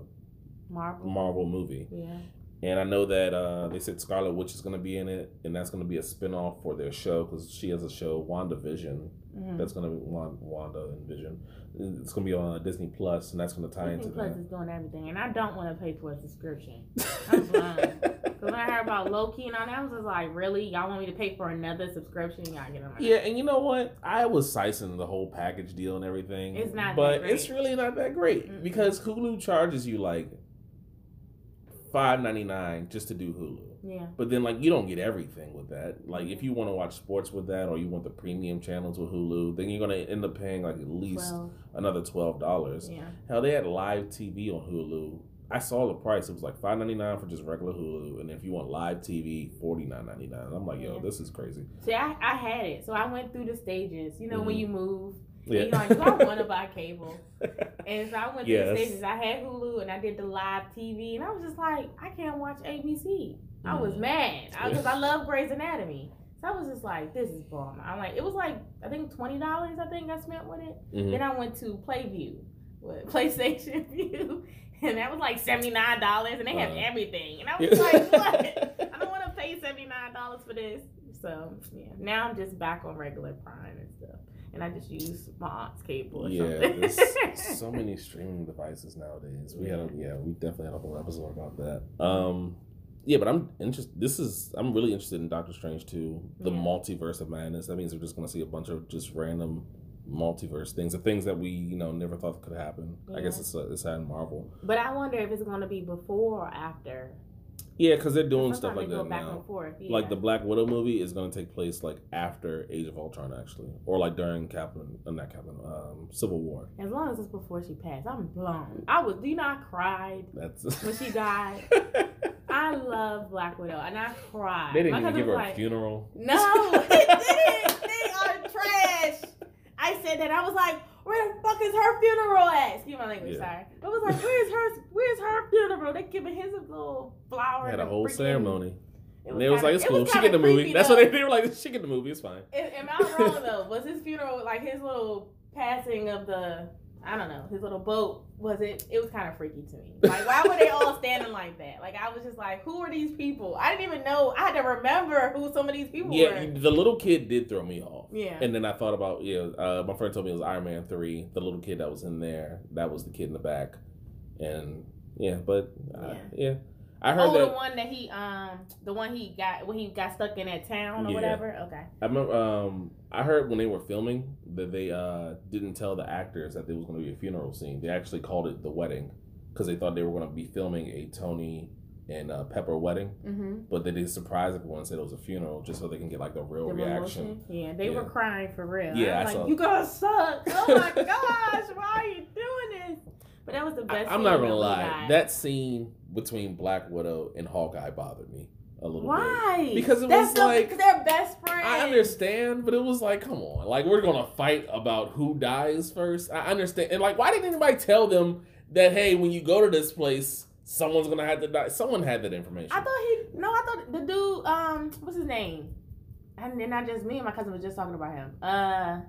Speaker 2: Marvel.
Speaker 1: Marvel movie.
Speaker 2: Yeah.
Speaker 1: And I know that uh, they said Scarlet Witch is going to be in it, and that's going to be a spin-off for their show because she has a show, WandaVision,
Speaker 2: Mm-hmm.
Speaker 1: that's going to be Wanda, Wanda and Vision. It's going to be on uh, Disney Plus, and that's going to tie into
Speaker 2: Disney
Speaker 1: into
Speaker 2: Plus
Speaker 1: that.
Speaker 2: is doing everything, and I don't want to pay for a subscription. I'm blind. Because I heard about Loki and all that, I was just like, really? Y'all want me to pay for another subscription? Y'all get on my
Speaker 1: Yeah, and you know what? I was sizing the whole package deal and everything.
Speaker 2: It's not that
Speaker 1: but it's really not that great
Speaker 2: Mm-mm.
Speaker 1: because Hulu charges you like five ninety nine just to do Hulu.
Speaker 2: Yeah.
Speaker 1: But then, like, you don't get everything with that. Like, if you want to watch sports with that, or you want the premium channels with Hulu, then you're gonna end up paying like at least
Speaker 2: Well,
Speaker 1: another twelve dollars.
Speaker 2: yeah.
Speaker 1: Hell, they had live TV on Hulu. I saw the price; it was like five ninety nine for just regular Hulu, and if you want live TV, forty nine ninety nine. I'm like, yo,
Speaker 2: Yeah.
Speaker 1: this is crazy.
Speaker 2: See, I, I had it. So I went through the stages. You know, when
Speaker 1: Mhm.
Speaker 2: you move,
Speaker 1: Yeah.
Speaker 2: and you're like, do I want to buy cable? And so I went
Speaker 1: Yes.
Speaker 2: the stations. I had Hulu and I did the live TV, and I was just like, I can't watch ABC. I was
Speaker 1: Mhm.
Speaker 2: mad because I, love Grey's Anatomy. So I was just like, this is bomb. I'm like, it was like I think twenty dollars. I think I spent with it.
Speaker 1: Mhm.
Speaker 2: Then I went to Playview, with PlayStation Vue, and that was like seventy nine dollars, and they have
Speaker 1: Uh.
Speaker 2: everything. And I was like, what? I don't want to pay seventy nine dollars for this. So yeah, now I'm just back on regular Prime and I just use my aunt's cable. Or
Speaker 1: Yeah, there's so many streaming devices nowadays. We had a, yeah, we definitely had a whole episode about that. Um, yeah, but I'm interested. This is I'm really interested in Doctor Strange too. The
Speaker 2: Yeah.
Speaker 1: multiverse of madness. That means we're just gonna see a bunch of just random multiverse things, the things that we you know never thought could happen. I guess it's it's had Marvel.
Speaker 2: But I wonder if it's going to be before or after.
Speaker 1: Yeah, because they're doing stuff like that
Speaker 2: back
Speaker 1: now.
Speaker 2: and forth. Yeah.
Speaker 1: Like the Black Widow movie is going to take place like after Age of Ultron, actually, or like during Captain, uh, not Captain, um, Civil War.
Speaker 2: As long as it's before she passed, I'm blown. I was. Do you know I cried
Speaker 1: That's
Speaker 2: when she died? I love Black Widow, and I cried.
Speaker 1: They didn't even give her
Speaker 2: was
Speaker 1: a funeral.
Speaker 2: No, they didn't. They are trash. I said that. I was like, where the fuck is her funeral at? Excuse my language,
Speaker 1: Yeah.
Speaker 2: sorry. it was like, where's her? Where's her funeral? They giving his a little flower.
Speaker 1: They had a whole
Speaker 2: freaking-
Speaker 1: ceremony.
Speaker 2: It
Speaker 1: And they was
Speaker 2: kinda-
Speaker 1: like, it's cool.
Speaker 2: was
Speaker 1: She get the movie.
Speaker 2: creepy,
Speaker 1: That's what they, they were like. She get the movie. It's fine.
Speaker 2: Am I wrong though? Was his funeral like his little passing of the? I don't know. His little boat was it? It was kind of freaky to me. Like, why were they all standing like that? Like, I was just like, who are these people? I didn't even know. I had to remember who some of these people
Speaker 1: Yeah,
Speaker 2: were.
Speaker 1: the little kid did throw me off.
Speaker 2: Yeah.
Speaker 1: And then I thought about yeah. Uh, my friend told me it was Iron Man three. The little kid that was in there, that was the kid in the back, and yeah, but uh, yeah. I heard
Speaker 2: oh,
Speaker 1: that.
Speaker 2: the one that he um the one he got when he got stuck in that town or
Speaker 1: Yeah.
Speaker 2: whatever. Okay.
Speaker 1: I remember. Um, I heard when they were filming that they uh didn't tell the actors that there was going to be a funeral scene. They actually called it the wedding because they thought they were going to be filming a Tony and uh, Pepper wedding,
Speaker 2: Mm-hmm.
Speaker 1: but they did surprise everyone and said it was a funeral just so they can get like a real
Speaker 2: The
Speaker 1: reaction.
Speaker 2: emotion. Yeah, they were crying for real.
Speaker 1: Yeah,
Speaker 2: I
Speaker 1: I
Speaker 2: like, you guys suck. Oh my gosh, why are you doing this? But that was the best.
Speaker 1: I'm
Speaker 2: scene
Speaker 1: not gonna lie.
Speaker 2: died.
Speaker 1: That scene between Black Widow and Hawkeye bothered me a little bit.
Speaker 2: why?
Speaker 1: Because it
Speaker 2: That's
Speaker 1: was
Speaker 2: so-
Speaker 1: like-
Speaker 2: they're best friends.
Speaker 1: I understand, but it was like, come on, like we're gonna fight about who dies first. I understand, and like, why didn't anybody tell them that? Hey, when you go to this place, someone's gonna have to die. Someone had that information.
Speaker 2: I thought he no, I thought the dude, um, what's his name? And then not just me and my cousin was just talking about him. Uh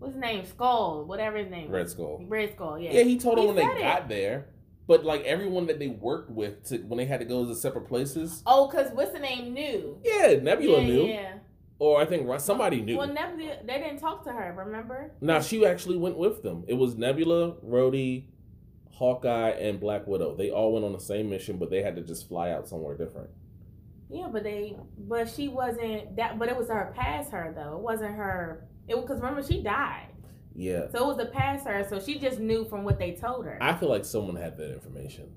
Speaker 2: what's his name? Skull, whatever his name
Speaker 1: Red. Skull.
Speaker 2: Red Skull, yeah.
Speaker 1: Yeah, he told them
Speaker 2: He
Speaker 1: when they
Speaker 2: it.
Speaker 1: got there, but like everyone that they worked with to when they had to go to separate places.
Speaker 2: Oh, cause what's the name knew?
Speaker 1: Yeah, Nebula
Speaker 2: yeah,
Speaker 1: knew,
Speaker 2: Yeah.
Speaker 1: or I think somebody knew.
Speaker 2: Well, Nebula, they didn't talk to her. Remember?
Speaker 1: Now she actually went with them. It was Nebula, Rhodey, Hawkeye, and Black Widow. They all went on the same mission, but they had to just fly out somewhere different.
Speaker 2: Yeah, but they, but she wasn't that. But it was her past her though. It wasn't her. It because remember she died,
Speaker 1: Yeah,
Speaker 2: so it was a past her. So she just knew from what they told her.
Speaker 1: I feel like someone had that information.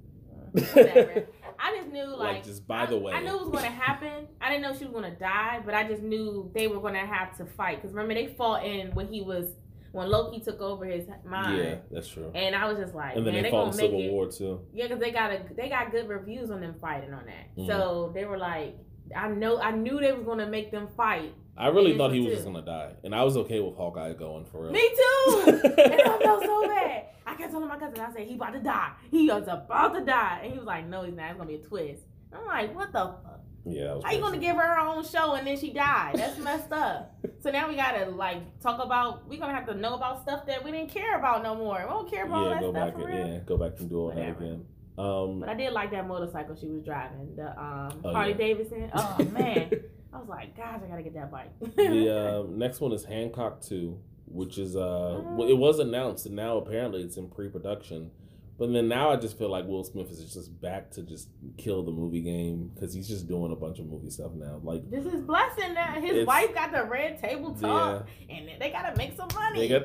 Speaker 2: Whatever. I just knew like,
Speaker 1: Like, just by the way.
Speaker 2: I knew it was going to happen. I didn't know she was going to die, but I just knew they were going to have to fight. Because remember, they fought in when he was when Loki took over his mind.
Speaker 1: Yeah, that's true.
Speaker 2: And I was just like,
Speaker 1: And then
Speaker 2: man,
Speaker 1: they
Speaker 2: they
Speaker 1: fought in Civil
Speaker 2: it.
Speaker 1: War too.
Speaker 2: Yeah, because they got a they got good reviews on them fighting on that.
Speaker 1: Mhm.
Speaker 2: So they were like, I know, I knew they was going to make them fight.
Speaker 1: I really thought he was just gonna die, and I was okay with Hawkeye going for real.
Speaker 2: Me too. and I felt so bad. I kept telling my cousin, I said, he about to die. He was about to die. And he was like, no, he's not. It's going to be a twist. I'm like, what the fuck?
Speaker 1: yeah,
Speaker 2: How you gonna give her her own show and then she died? That's messed up. So now we gotta like talk about. We're gonna have to know about stuff that we didn't care about no more. We don't care about
Speaker 1: Yeah,
Speaker 2: that
Speaker 1: go
Speaker 2: stuff
Speaker 1: back.
Speaker 2: for
Speaker 1: And,
Speaker 2: real.
Speaker 1: yeah, go back and do all
Speaker 2: Whatever.
Speaker 1: that again. Um,
Speaker 2: But I did like that motorcycle she was driving, the um,
Speaker 1: Oh,
Speaker 2: Harley
Speaker 1: yeah.
Speaker 2: Davidson. Oh man, I was like, gosh, I gotta get that bike.
Speaker 1: the uh, next one is Hancock Two, which is uh,
Speaker 2: Mm.
Speaker 1: well, it was announced, and now apparently it's in pre-production. But then now I just feel like Will Smith is just back to just kill the movie game because he's just doing a bunch of movie stuff now. Like,
Speaker 2: this is blessing that his wife got the red table
Speaker 1: yeah,
Speaker 2: and they gotta make some money.
Speaker 1: they got.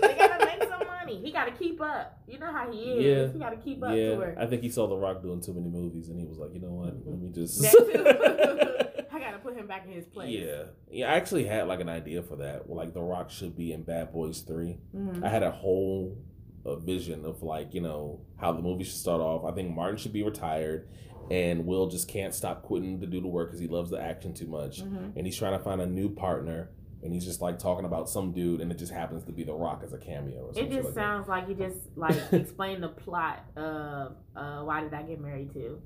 Speaker 2: they gotta He gotta keep up. You know how he is.
Speaker 1: Yeah.
Speaker 2: He gotta keep up to
Speaker 1: yeah,
Speaker 2: her.
Speaker 1: I think he saw The Rock doing too many movies, and he was like, you know what? Let me just.
Speaker 2: I gotta put him back in his place.
Speaker 1: Yeah, yeah. I actually had like an idea for that. Like The Rock should be in Bad Boys Three.
Speaker 2: Mhm.
Speaker 1: I had a whole a vision of like you know how the movie should start off. I think Martin should be retired, and Will just can't stop quitting to do the work because he loves the action too much,
Speaker 2: Mhm.
Speaker 1: and he's trying to find a new partner. And he's just like talking about some dude, and it just happens to be The Rock as a cameo. Or
Speaker 2: It just
Speaker 1: like that.
Speaker 2: sounds like you just like explain the plot of uh, why did I get married to?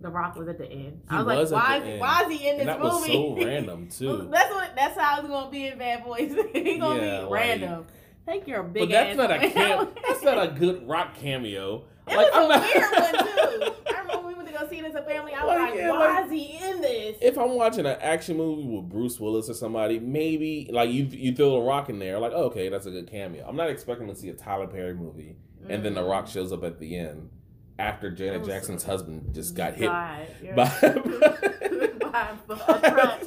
Speaker 2: The Rock was at the end.
Speaker 1: He
Speaker 2: I was,
Speaker 1: was
Speaker 2: like, why is,
Speaker 1: end.
Speaker 2: why is he in this
Speaker 1: and that
Speaker 2: movie?
Speaker 1: was so random too.
Speaker 2: that's what that's how it's gonna be in Bad Boys. He's gonna
Speaker 1: Yeah,
Speaker 2: be
Speaker 1: like-
Speaker 2: random. Take your big
Speaker 1: but that's not a cam- That's not a good Rock cameo.
Speaker 2: It
Speaker 1: Like,
Speaker 2: was a
Speaker 1: I'm not-
Speaker 2: weird one too. I remember we went to go see it as a family. I was
Speaker 1: Like,
Speaker 2: like,
Speaker 1: yeah,
Speaker 2: why
Speaker 1: like-
Speaker 2: is he in this?
Speaker 1: if I'm watching an action movie with Bruce Willis or somebody, maybe like you you throw a rock in there, like oh, okay, that's a good cameo. I'm not expecting to see a Tyler Perry movie and then the
Speaker 2: Mm.
Speaker 1: Rock shows up at the end after Janet Jackson's husband just got hit
Speaker 2: God,
Speaker 1: by.
Speaker 2: by a truck.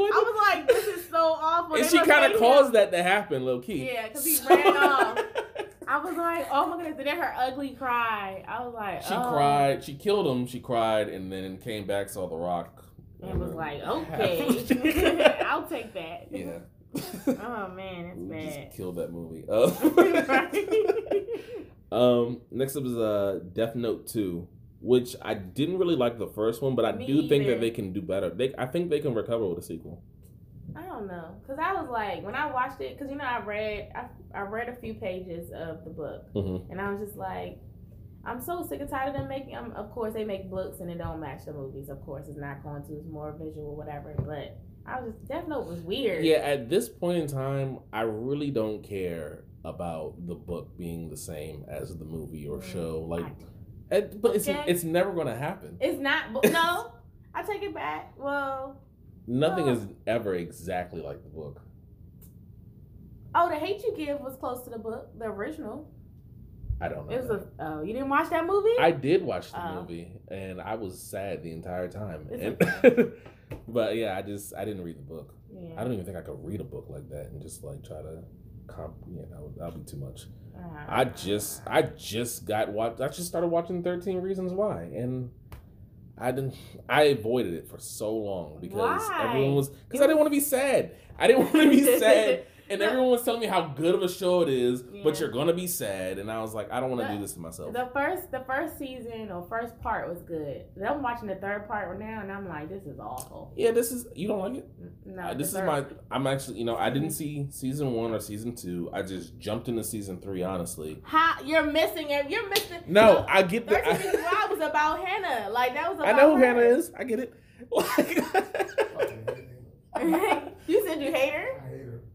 Speaker 2: I was like, this is so awful.
Speaker 1: and
Speaker 2: They
Speaker 1: she kind of
Speaker 2: him.
Speaker 1: caused that to happen, low key.
Speaker 2: Yeah, because he ran off. I was like, oh my goodness. And then her ugly cry. I was like,
Speaker 1: She
Speaker 2: oh.
Speaker 1: cried. She killed him. She cried, and then came back, saw the Rock,
Speaker 2: And was like, okay, I'll take that.
Speaker 1: yeah.
Speaker 2: Oh man, that's
Speaker 1: We
Speaker 2: bad.
Speaker 1: just killed that movie. Uh, um, next up is uh, Death Note Two, which I didn't really like the first one, but I
Speaker 2: Me
Speaker 1: do think
Speaker 2: either.
Speaker 1: that they can do better. They, I think they can recover with a sequel.
Speaker 2: I don't know, cause I was like, when I watched it, cause you know I read, I, I read a few pages of the book,
Speaker 1: Mhm.
Speaker 2: and I was just like, I'm so sick and tired of them making. Um, of course, they make books and it don't match the movies. Of course, it's not going to. It's more visual, whatever. But I was just Death Note was weird.
Speaker 1: Yeah, at this point in time, I really don't care about the book being the same as the movie or
Speaker 2: Mm,
Speaker 1: show. Like,
Speaker 2: I-
Speaker 1: it, but it's
Speaker 2: Okay.
Speaker 1: it's never gonna happen.
Speaker 2: It's not. No, I take it back. Well,
Speaker 1: Nothing is ever exactly like the book.
Speaker 2: oh, the hate you give was close to the book, the original.
Speaker 1: I don't know.
Speaker 2: It was
Speaker 1: that.
Speaker 2: a. Oh, you didn't watch that movie?
Speaker 1: I did watch the
Speaker 2: Oh.
Speaker 1: movie, and I was sad the entire time. And- but yeah, I just I didn't read the book.
Speaker 2: yeah.
Speaker 1: I don't even think I could read a book like that and just like try to comp. Yeah, that would that'd be too much.
Speaker 2: Uh,
Speaker 1: I just I just got watched. I just started watching Thirteen Reasons Why, and I didn't. I avoided it for so long because
Speaker 2: Why?
Speaker 1: everyone was because I didn't want to be sad. I didn't want to be sad, and everyone was telling me how good of a show it is, but you're gonna be sad, and I was like, I don't want to do this to myself.
Speaker 2: The first, the first season or first part was good. Then I'm watching the third part right now, and I'm like, this is awful.
Speaker 1: yeah, this is you don't like it.
Speaker 2: No,
Speaker 1: Uh, this is my. I'm actually, you know, I didn't see season one or season two. I just jumped into season three. Honestly,
Speaker 2: How you're missing it? You're missing.
Speaker 1: no, I get.
Speaker 2: Thirteen Reasons Why was about Hannah. Like that was. About
Speaker 1: I know who
Speaker 2: her.
Speaker 1: Hannah is. I get it.
Speaker 2: you said you hate her.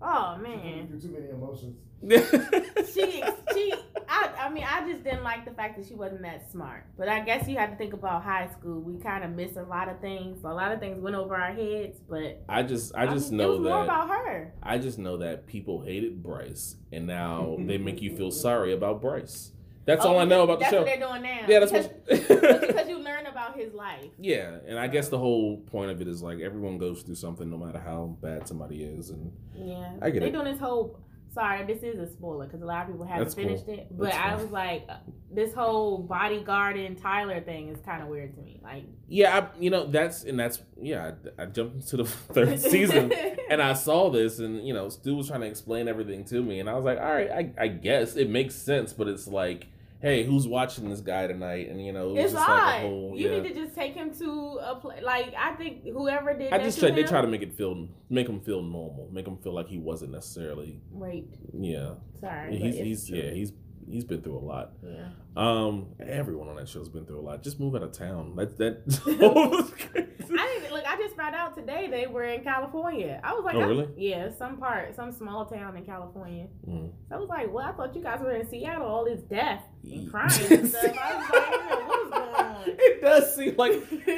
Speaker 3: I hate her.
Speaker 2: Oh man.
Speaker 3: do too many emotions.
Speaker 2: she she I, I mean I just didn't like the fact that she wasn't that smart. But I guess you have to think about high school. We kind of missed a lot of things. A lot of things went over our heads, but
Speaker 1: I just, I just
Speaker 2: mean,
Speaker 1: know
Speaker 2: it was more
Speaker 1: that.
Speaker 2: about her.
Speaker 1: I just know that people hated Bryce, and now they make you feel sorry about Bryce. That's all
Speaker 2: Oh,
Speaker 1: I know about the show.
Speaker 2: that's what they're doing now.
Speaker 1: Yeah, that's
Speaker 2: because,
Speaker 1: what.
Speaker 2: because you learn about his life.
Speaker 1: yeah, and I guess the whole point of it is like everyone goes through something, no matter how bad somebody is, and
Speaker 2: Yeah,
Speaker 1: I get
Speaker 2: they
Speaker 1: it.
Speaker 2: They're doing this whole. Sorry, this is a spoiler because a lot of people haven't
Speaker 1: That's cool.
Speaker 2: finished it. But
Speaker 1: That's
Speaker 2: I
Speaker 1: fine.
Speaker 2: was like, uh, this whole bodyguard and Tyler thing is kind of weird to me. Like,
Speaker 1: yeah, I, you know that's and that's yeah. I, I jumped into the third season, and I saw this, and you know, Stu was trying to explain everything to me, and I was like, all right, I, I guess it makes sense, but it's like, hey, who's watching this guy tonight? And you know, it
Speaker 2: it's
Speaker 1: just
Speaker 2: odd.
Speaker 1: like a whole
Speaker 2: you
Speaker 1: yeah.
Speaker 2: need to just take him to a place. Like, I think whoever did
Speaker 1: I just try, they try to make it feel make him feel normal, make him feel like he wasn't necessarily
Speaker 2: raped.
Speaker 1: yeah.
Speaker 2: Sorry,
Speaker 1: He's he's
Speaker 2: true.
Speaker 1: yeah he's he's been through a lot.
Speaker 2: yeah.
Speaker 1: Um, everyone on that show's been through a lot. Just move out of town. That that.
Speaker 2: I didn't look. I just found out today they were in California. I was like,
Speaker 1: Oh,
Speaker 2: I-
Speaker 1: really?
Speaker 2: Yeah, some part, some small town in California.
Speaker 1: Mm.
Speaker 2: So I was like, well, I thought you guys were in Seattle. All this death and crime and stuff. I was like, what is going on?
Speaker 1: It does seem like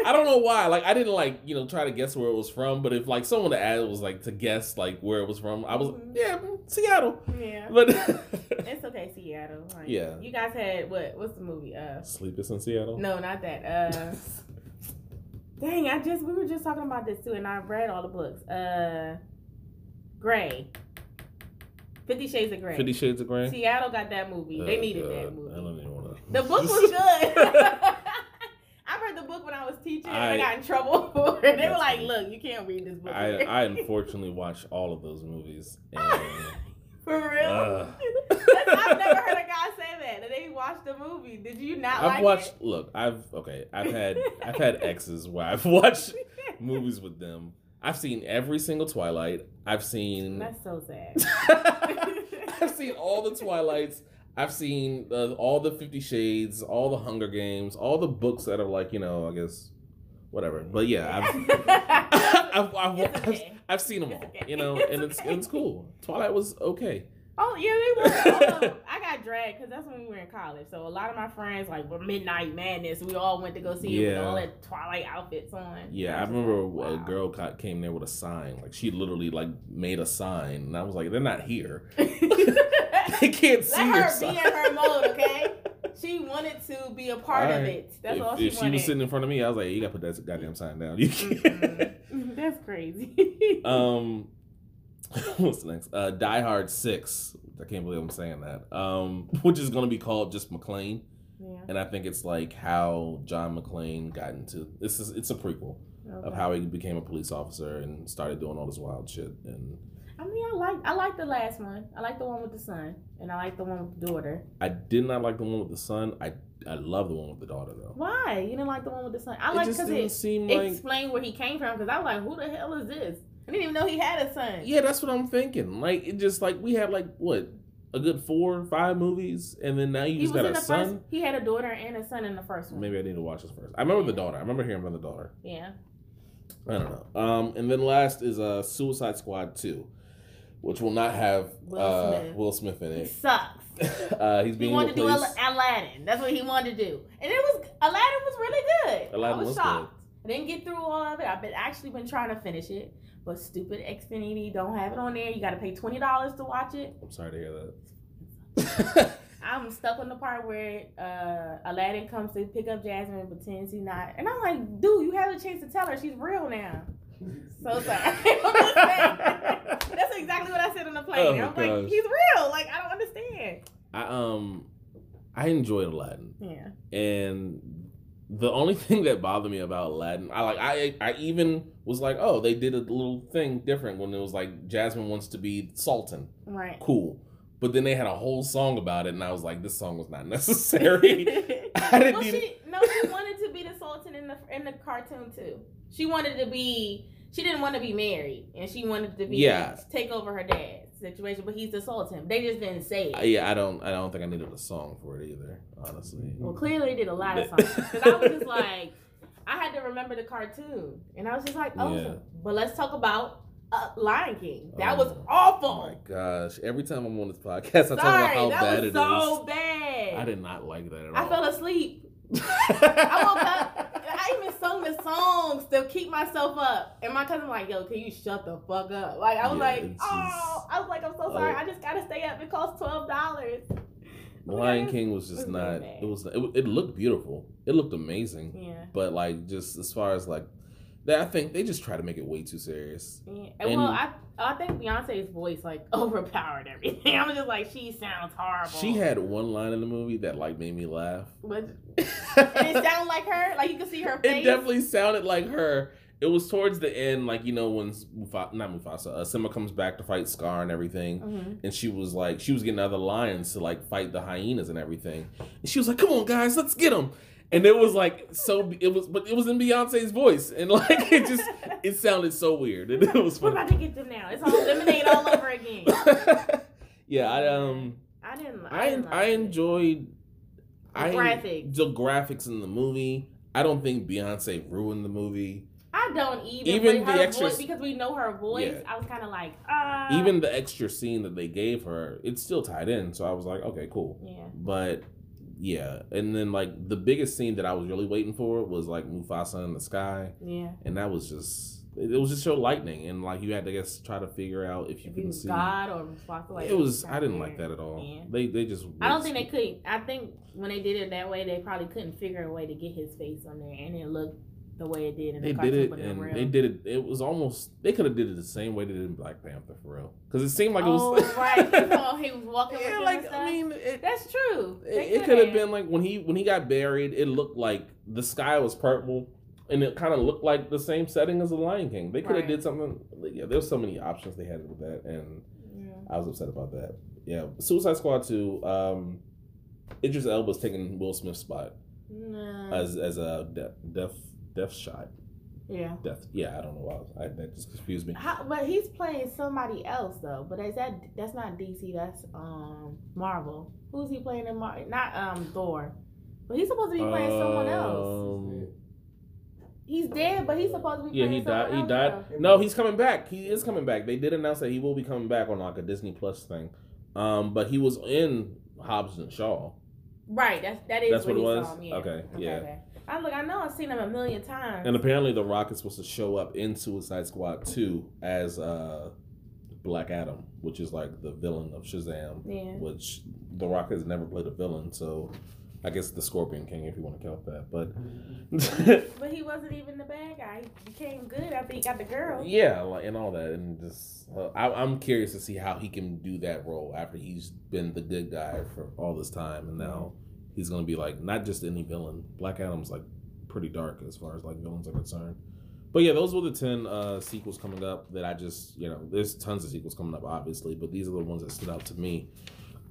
Speaker 1: I don't know why. Like I didn't like you know try to guess where it was from, but if like someone added was like to guess like where it was from, I was
Speaker 2: Mhm.
Speaker 1: yeah Seattle.
Speaker 2: Yeah.
Speaker 1: But
Speaker 2: It's okay, Seattle. Like,
Speaker 1: Yeah.
Speaker 2: You guys had what? What's the movie? Uh,
Speaker 1: Sleepless in Seattle.
Speaker 2: no, not that. Uh, dang, I just we were just talking about this too, and I read all the books. Uh, Gray. Fifty Shades of Grey.
Speaker 1: Fifty Shades of Grey.
Speaker 2: Seattle got that movie. they
Speaker 1: Oh,
Speaker 2: needed
Speaker 1: God.
Speaker 2: that
Speaker 1: I don't
Speaker 2: movie.
Speaker 1: to.
Speaker 2: The book was good. I read the book when I was teaching, and I,
Speaker 1: I-
Speaker 2: got in trouble for it. They were like. "Look, you can't read this book."
Speaker 1: I I unfortunately watched all of those movies. And,
Speaker 2: For real?
Speaker 1: Ugh.
Speaker 2: I've never heard a guy say that. That they watched the movie. Did you not
Speaker 1: I've
Speaker 2: like
Speaker 1: watched.
Speaker 2: it?
Speaker 1: Look, I've okay. I've had I've had exes where I've watched movies with them. I've seen every single Twilight. I've seen.
Speaker 2: That's so sad.
Speaker 1: I've seen all the Twilights. I've seen uh, all the Fifty Shades, all the Hunger Games, all the books that are like you know, I guess, whatever. But yeah, I've I've, I've,
Speaker 2: It's
Speaker 1: I've. I've seen them all.
Speaker 2: okay.
Speaker 1: You know,
Speaker 2: It's
Speaker 1: and it's
Speaker 2: okay.
Speaker 1: it's cool. Twilight was okay.
Speaker 2: oh yeah, they were. All. I got dragged because that's when we were in college. So a lot of my friends like were Midnight Madness. We all went to go see it with all that Twilight outfits on.
Speaker 1: Yeah,
Speaker 2: I
Speaker 1: I
Speaker 2: was just
Speaker 1: remember
Speaker 2: like,
Speaker 1: a girl came there with a sign. Like she literally like made a sign, and I was like, "They're not here.
Speaker 2: Let
Speaker 1: they can't see your
Speaker 2: her be in her mode, okay? She wanted to be a part of it. That's
Speaker 1: if,
Speaker 2: all she
Speaker 1: if she was sitting in front of me, I was like, "You gotta put that goddamn sign down." You can't.
Speaker 2: Mm-mm. That's crazy.
Speaker 1: um, what's next? Uh, Die Hard Six. I can't believe I'm saying that. Um, which is gonna be called just McClane,
Speaker 2: yeah.
Speaker 1: and I think it's like how John McClane got into this. Is it's a prequel of how he became a police officer and started doing all this wild shit and.
Speaker 2: I mean, I like I like the last one. I like the one with the son, and I like the one with the daughter.
Speaker 1: I did not like the one with the son. I I love the one with the daughter though.
Speaker 2: Why you didn't like the one with the son? I like because
Speaker 1: didn't
Speaker 2: it
Speaker 1: seem like.
Speaker 2: explained where he came from. Because I was like, who the hell is this? I didn't even know he had a son.
Speaker 1: Yeah, that's what I'm thinking. Like it just like we had like what a good four or five movies, and then now you
Speaker 2: he
Speaker 1: just got a
Speaker 2: the
Speaker 1: son.
Speaker 2: first. He had a daughter and a son in the first one.
Speaker 1: Maybe I need to watch this first. I remember the daughter. I remember hearing about the daughter.
Speaker 2: Yeah.
Speaker 1: I don't know. Um, and then last is uh Suicide Squad two, which will not have
Speaker 2: Will
Speaker 1: uh,
Speaker 2: Smith.
Speaker 1: Will Smith in
Speaker 2: He
Speaker 1: it.
Speaker 2: sucks.
Speaker 1: uh, he's
Speaker 2: He
Speaker 1: being
Speaker 2: wanted to do. Al- Aladdin. That's what he wanted to do, and it was Aladdin was really good.
Speaker 1: Aladdin
Speaker 2: I was,
Speaker 1: was
Speaker 2: shocked. I didn't get through all of it. I've been actually been trying to finish it, but stupid Xfinity don't have it on there. You got to pay twenty dollars to watch it.
Speaker 1: I'm sorry to hear that.
Speaker 2: I'm stuck on the part where uh, Aladdin comes to pick up Jasmine and pretends he's not, and I'm like, dude, you have a chance to tell her she's real now. So sorry. That's exactly what I said on the plane.
Speaker 1: Oh,
Speaker 2: I'm
Speaker 1: gosh.
Speaker 2: like, he's real. Like I don't understand.
Speaker 1: I um I enjoyed Aladdin.
Speaker 2: Yeah.
Speaker 1: And the only thing that bothered me about Aladdin, I like I I even was like, oh, they did a little thing different when it was like Jasmine wants to be Sultan.
Speaker 2: Right.
Speaker 1: Cool. But then they had a whole song about it, and I was like, this song was not necessary. I didn't
Speaker 2: well, she no, she wanted to be the Sultan in the in the cartoon too. She wanted to be. She didn't want to be married, and she wanted to be
Speaker 1: Yeah.
Speaker 2: take over her dad's situation. But he's the Sultan. They just didn't say it.
Speaker 1: yeah, I don't. I don't think I needed a song for it either. Honestly.
Speaker 2: Well, clearly they did a lot of songs because I was just like, I had to remember the cartoon, and I was just like, oh,
Speaker 1: Yeah.
Speaker 2: but let's talk about uh, Lion King. That
Speaker 1: Oh,
Speaker 2: was
Speaker 1: Oh
Speaker 2: awful.
Speaker 1: my gosh! Every time I'm on this podcast, I talk about how bad it is.
Speaker 2: so bad.
Speaker 1: I did not like that at
Speaker 2: I
Speaker 1: all.
Speaker 2: I fell asleep. I woke up. Even sung the songs to keep myself up. And my cousin was like, "Yo, can you shut the fuck up?" Like I was
Speaker 1: Yeah,
Speaker 2: like, "Oh, I was like, I'm so sorry.
Speaker 1: Oh.
Speaker 2: I just gotta stay up. It costs twelve dollars."
Speaker 1: Lion King was just not. It was. It, it looked beautiful. It looked amazing.
Speaker 2: Yeah.
Speaker 1: But like, just as far as like, that I think they just try to make it way too serious.
Speaker 2: Yeah.
Speaker 1: And-
Speaker 2: well, I I think Beyonce's voice like overpowered everything. I'm just like, she sounds horrible.
Speaker 1: She had one line in the movie that like made me laugh.
Speaker 2: but it sounded like her. Like you could see her face.
Speaker 1: It definitely sounded like her. It was towards the end, like you know when Mufa- not Mufasa, uh, Simba comes back to fight Scar and everything,
Speaker 2: Mhm.
Speaker 1: and she was like, she was getting other lions to like fight the hyenas and everything, and she was like, "Come on, guys, let's get them." And it was like so, it was, but it was in Beyonce's voice, and like it just, it sounded so weird, and it was
Speaker 2: We're about to get them now. It's all lemonade all over again.
Speaker 1: yeah, I um,
Speaker 2: I didn't.
Speaker 1: I
Speaker 2: didn't
Speaker 1: I
Speaker 2: like it.
Speaker 1: enjoyed
Speaker 2: The
Speaker 1: I
Speaker 2: graphics.
Speaker 1: the graphics in the movie. I don't think Beyonce ruined the movie.
Speaker 2: I don't even.
Speaker 1: Even the
Speaker 2: her
Speaker 1: extras-
Speaker 2: voice, because we know her voice.
Speaker 1: Yeah.
Speaker 2: I was kind of like, ah.
Speaker 1: Even the extra scene that they gave her, it's still tied in. So I was like, okay, cool.
Speaker 2: Yeah.
Speaker 1: But yeah, and then like the biggest scene that I was really waiting for was like Mufasa in the sky,
Speaker 2: Yeah.
Speaker 1: and that was just it was just show lightning, and like you had to I guess try to figure out if you
Speaker 2: If was
Speaker 1: see.
Speaker 2: God or Mufasa, like
Speaker 1: it was I didn't like that at all.
Speaker 2: Yeah.
Speaker 1: They they just
Speaker 2: I don't think they could. I think when they did it that way, they probably couldn't figure a way to get his face on there, and it looked the way it did in the
Speaker 1: They
Speaker 2: cartoon,
Speaker 1: did it,
Speaker 2: but
Speaker 1: and
Speaker 2: real.
Speaker 1: they did it. It was almost they could have did it the same way they did in Black Panther for real, because it seemed like it
Speaker 2: oh
Speaker 1: was
Speaker 2: right, he was- he was walking
Speaker 1: yeah,
Speaker 2: them
Speaker 1: like. I mean, it,
Speaker 2: That's true.
Speaker 1: it,
Speaker 2: They
Speaker 1: it could have
Speaker 2: could've.
Speaker 1: been like when he when he got buried. It looked like the sky was purple, and it kind of looked like the same setting as the Lion King. They could have
Speaker 2: Right.
Speaker 1: did something. Yeah, there's so many options they had with that, and
Speaker 2: Yeah.
Speaker 1: I was upset about that. Yeah, Suicide Squad two. Um, Idris Elba's taking Will Smith's spot
Speaker 2: Nah.
Speaker 1: as as a death death Deadshot.
Speaker 2: yeah.
Speaker 1: Death. Yeah, I don't know why I, that just confused me.
Speaker 2: How, but he's playing somebody else though. But is that that's not DC? That's um Marvel. Who's he playing in Mar? Not um Thor. But he's supposed to be playing someone else.
Speaker 1: Um,
Speaker 2: He's dead, but he's supposed to be.
Speaker 1: Yeah, he died. He died.
Speaker 2: though.
Speaker 1: No, he's coming back. He is coming back. They did announce that he will be coming back on like a Disney Plus thing. Um, but he was in Hobbs and Shaw.
Speaker 2: Right. That's that is.
Speaker 1: That's what
Speaker 2: he
Speaker 1: it was?
Speaker 2: Him, yeah.
Speaker 1: Okay, yeah.
Speaker 2: I look. I know. I've seen him a million times.
Speaker 1: And apparently, The Rock is supposed to show up in Suicide Squad two as uh, Black Adam, which is like the villain of Shazam.
Speaker 2: yeah.
Speaker 1: Which The Rock has never played a villain, so I guess the Scorpion King, if you want to count that. But
Speaker 2: But he wasn't even the bad guy. He became good after he got the girl.
Speaker 1: Yeah, like and all that, and just uh, I, I'm curious to see how he can do that role after he's been the good guy for all this time, and now he's gonna be like not just any villain. Black Adam's like pretty dark as far as like villains are concerned. But yeah, those were the ten uh, sequels coming up that I just you know there's tons of sequels coming up obviously, but these are the ones that stood out to me.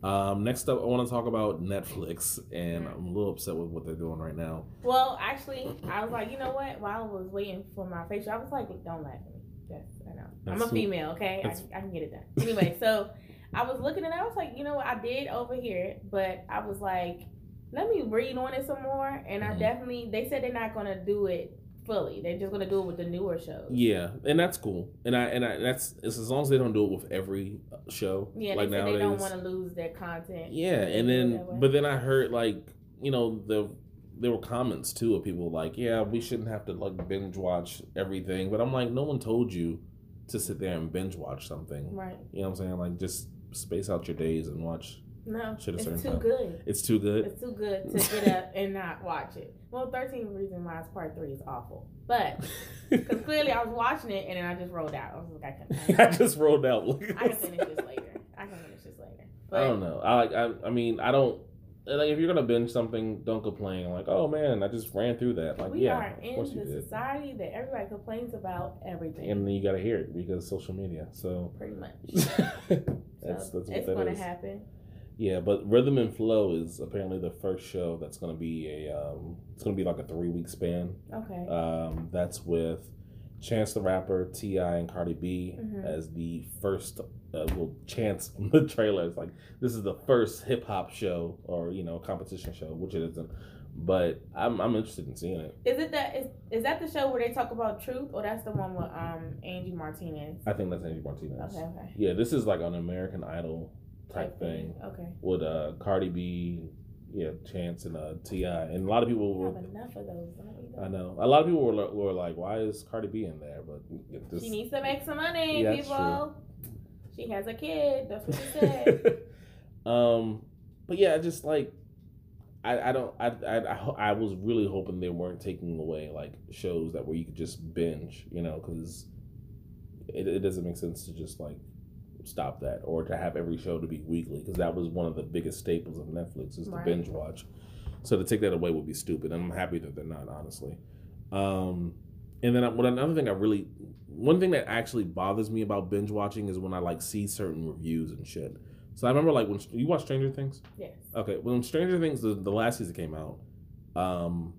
Speaker 1: Um, next up, I want to talk about Netflix, and I'm a little upset with what they're doing right now.
Speaker 2: Well, actually, I was like, you know what? While I was waiting for my facial, I was like, don't laugh at me. Yes, I know. I'm a female, okay? I, I can get it done. Anyway, so I was looking and. I was like, you know what? I did overhear it, but I was like, let me read on it some more. And I
Speaker 1: Mhm.
Speaker 2: definitely, they said they're not going to do it fully. They're just going to do it with the newer shows.
Speaker 1: Yeah, and that's cool, and I and I that's it's as long as they don't do it with every show.
Speaker 2: Yeah,
Speaker 1: like
Speaker 2: they
Speaker 1: nowadays.
Speaker 2: they don't want to lose their content.
Speaker 1: Yeah, and
Speaker 2: They do it
Speaker 1: then but then I heard like you know the there were comments too of people like yeah we shouldn't have to like binge watch everything, but I'm like no one told you to sit there and binge watch something.
Speaker 2: Right.
Speaker 1: You know what I'm saying? Like just space out your days and watch
Speaker 2: No,
Speaker 1: a
Speaker 2: it's too
Speaker 1: time.
Speaker 2: good.
Speaker 1: It's too good.
Speaker 2: It's too good to get up and not watch it. Well, 13 Reasons Why Part 3 is awful. But, because clearly I was watching it and then I just rolled out. I was like, I can,
Speaker 1: I just rolled out.
Speaker 2: I can finish this later. I can finish this later. But,
Speaker 1: I don't know. I like. I. I mean, I don't. Like, if you're gonna binge something, don't complain. Like, oh man, I just ran through that. Like,
Speaker 2: we
Speaker 1: yeah,
Speaker 2: are
Speaker 1: of
Speaker 2: in the
Speaker 1: did.
Speaker 2: society that everybody complains about everything.
Speaker 1: And then you gotta hear it because social media. So
Speaker 2: pretty much.
Speaker 1: that's that's what
Speaker 2: it's
Speaker 1: that
Speaker 2: to
Speaker 1: is.
Speaker 2: happen.
Speaker 1: Yeah, but Rhythm and Flow is apparently the first show that's gonna be a. Um, it's gonna be like a three week span.
Speaker 2: Okay.
Speaker 1: Um, that's with Chance the Rapper, T.I., and Cardi B
Speaker 2: Mhm.
Speaker 1: as the first. Uh, well, Chance from the trailer is like this is the first hip hop show or you know competition show, which it isn't. But I'm I'm interested in seeing it.
Speaker 2: Is it that is is that the show where they talk about truth, or that's the one with um Angie Martinez?
Speaker 1: I think that's Angie Martinez.
Speaker 2: Okay, okay.
Speaker 1: Yeah, this is like an American Idol type thing
Speaker 2: Okay.
Speaker 1: with uh Cardi B, yeah, Chance and uh T.I., and a lot of people were.
Speaker 2: enough of those.
Speaker 1: I know a lot of people were, were like, "Why is Cardi B in there?" But this,
Speaker 2: She needs to make some money,
Speaker 1: Yeah,
Speaker 2: people. She has a kid. That's what she said.
Speaker 1: um, but yeah, just like I, I don't I, I I I was really hoping they weren't taking away like shows that where you could just binge, you know, because it, it doesn't make sense to just like stop that or to have every show to be weekly because that was one of the biggest staples of Netflix is the binge watch. So to take that away would be stupid, and I'm happy that they're not honestly. Um, and then I, what another thing I really one thing that actually bothers me about binge watching is when I like see certain reviews and shit. So I remember like when you watch Stranger Things.
Speaker 2: yes.
Speaker 1: Okay, when Stranger Things the, the last season came out, um,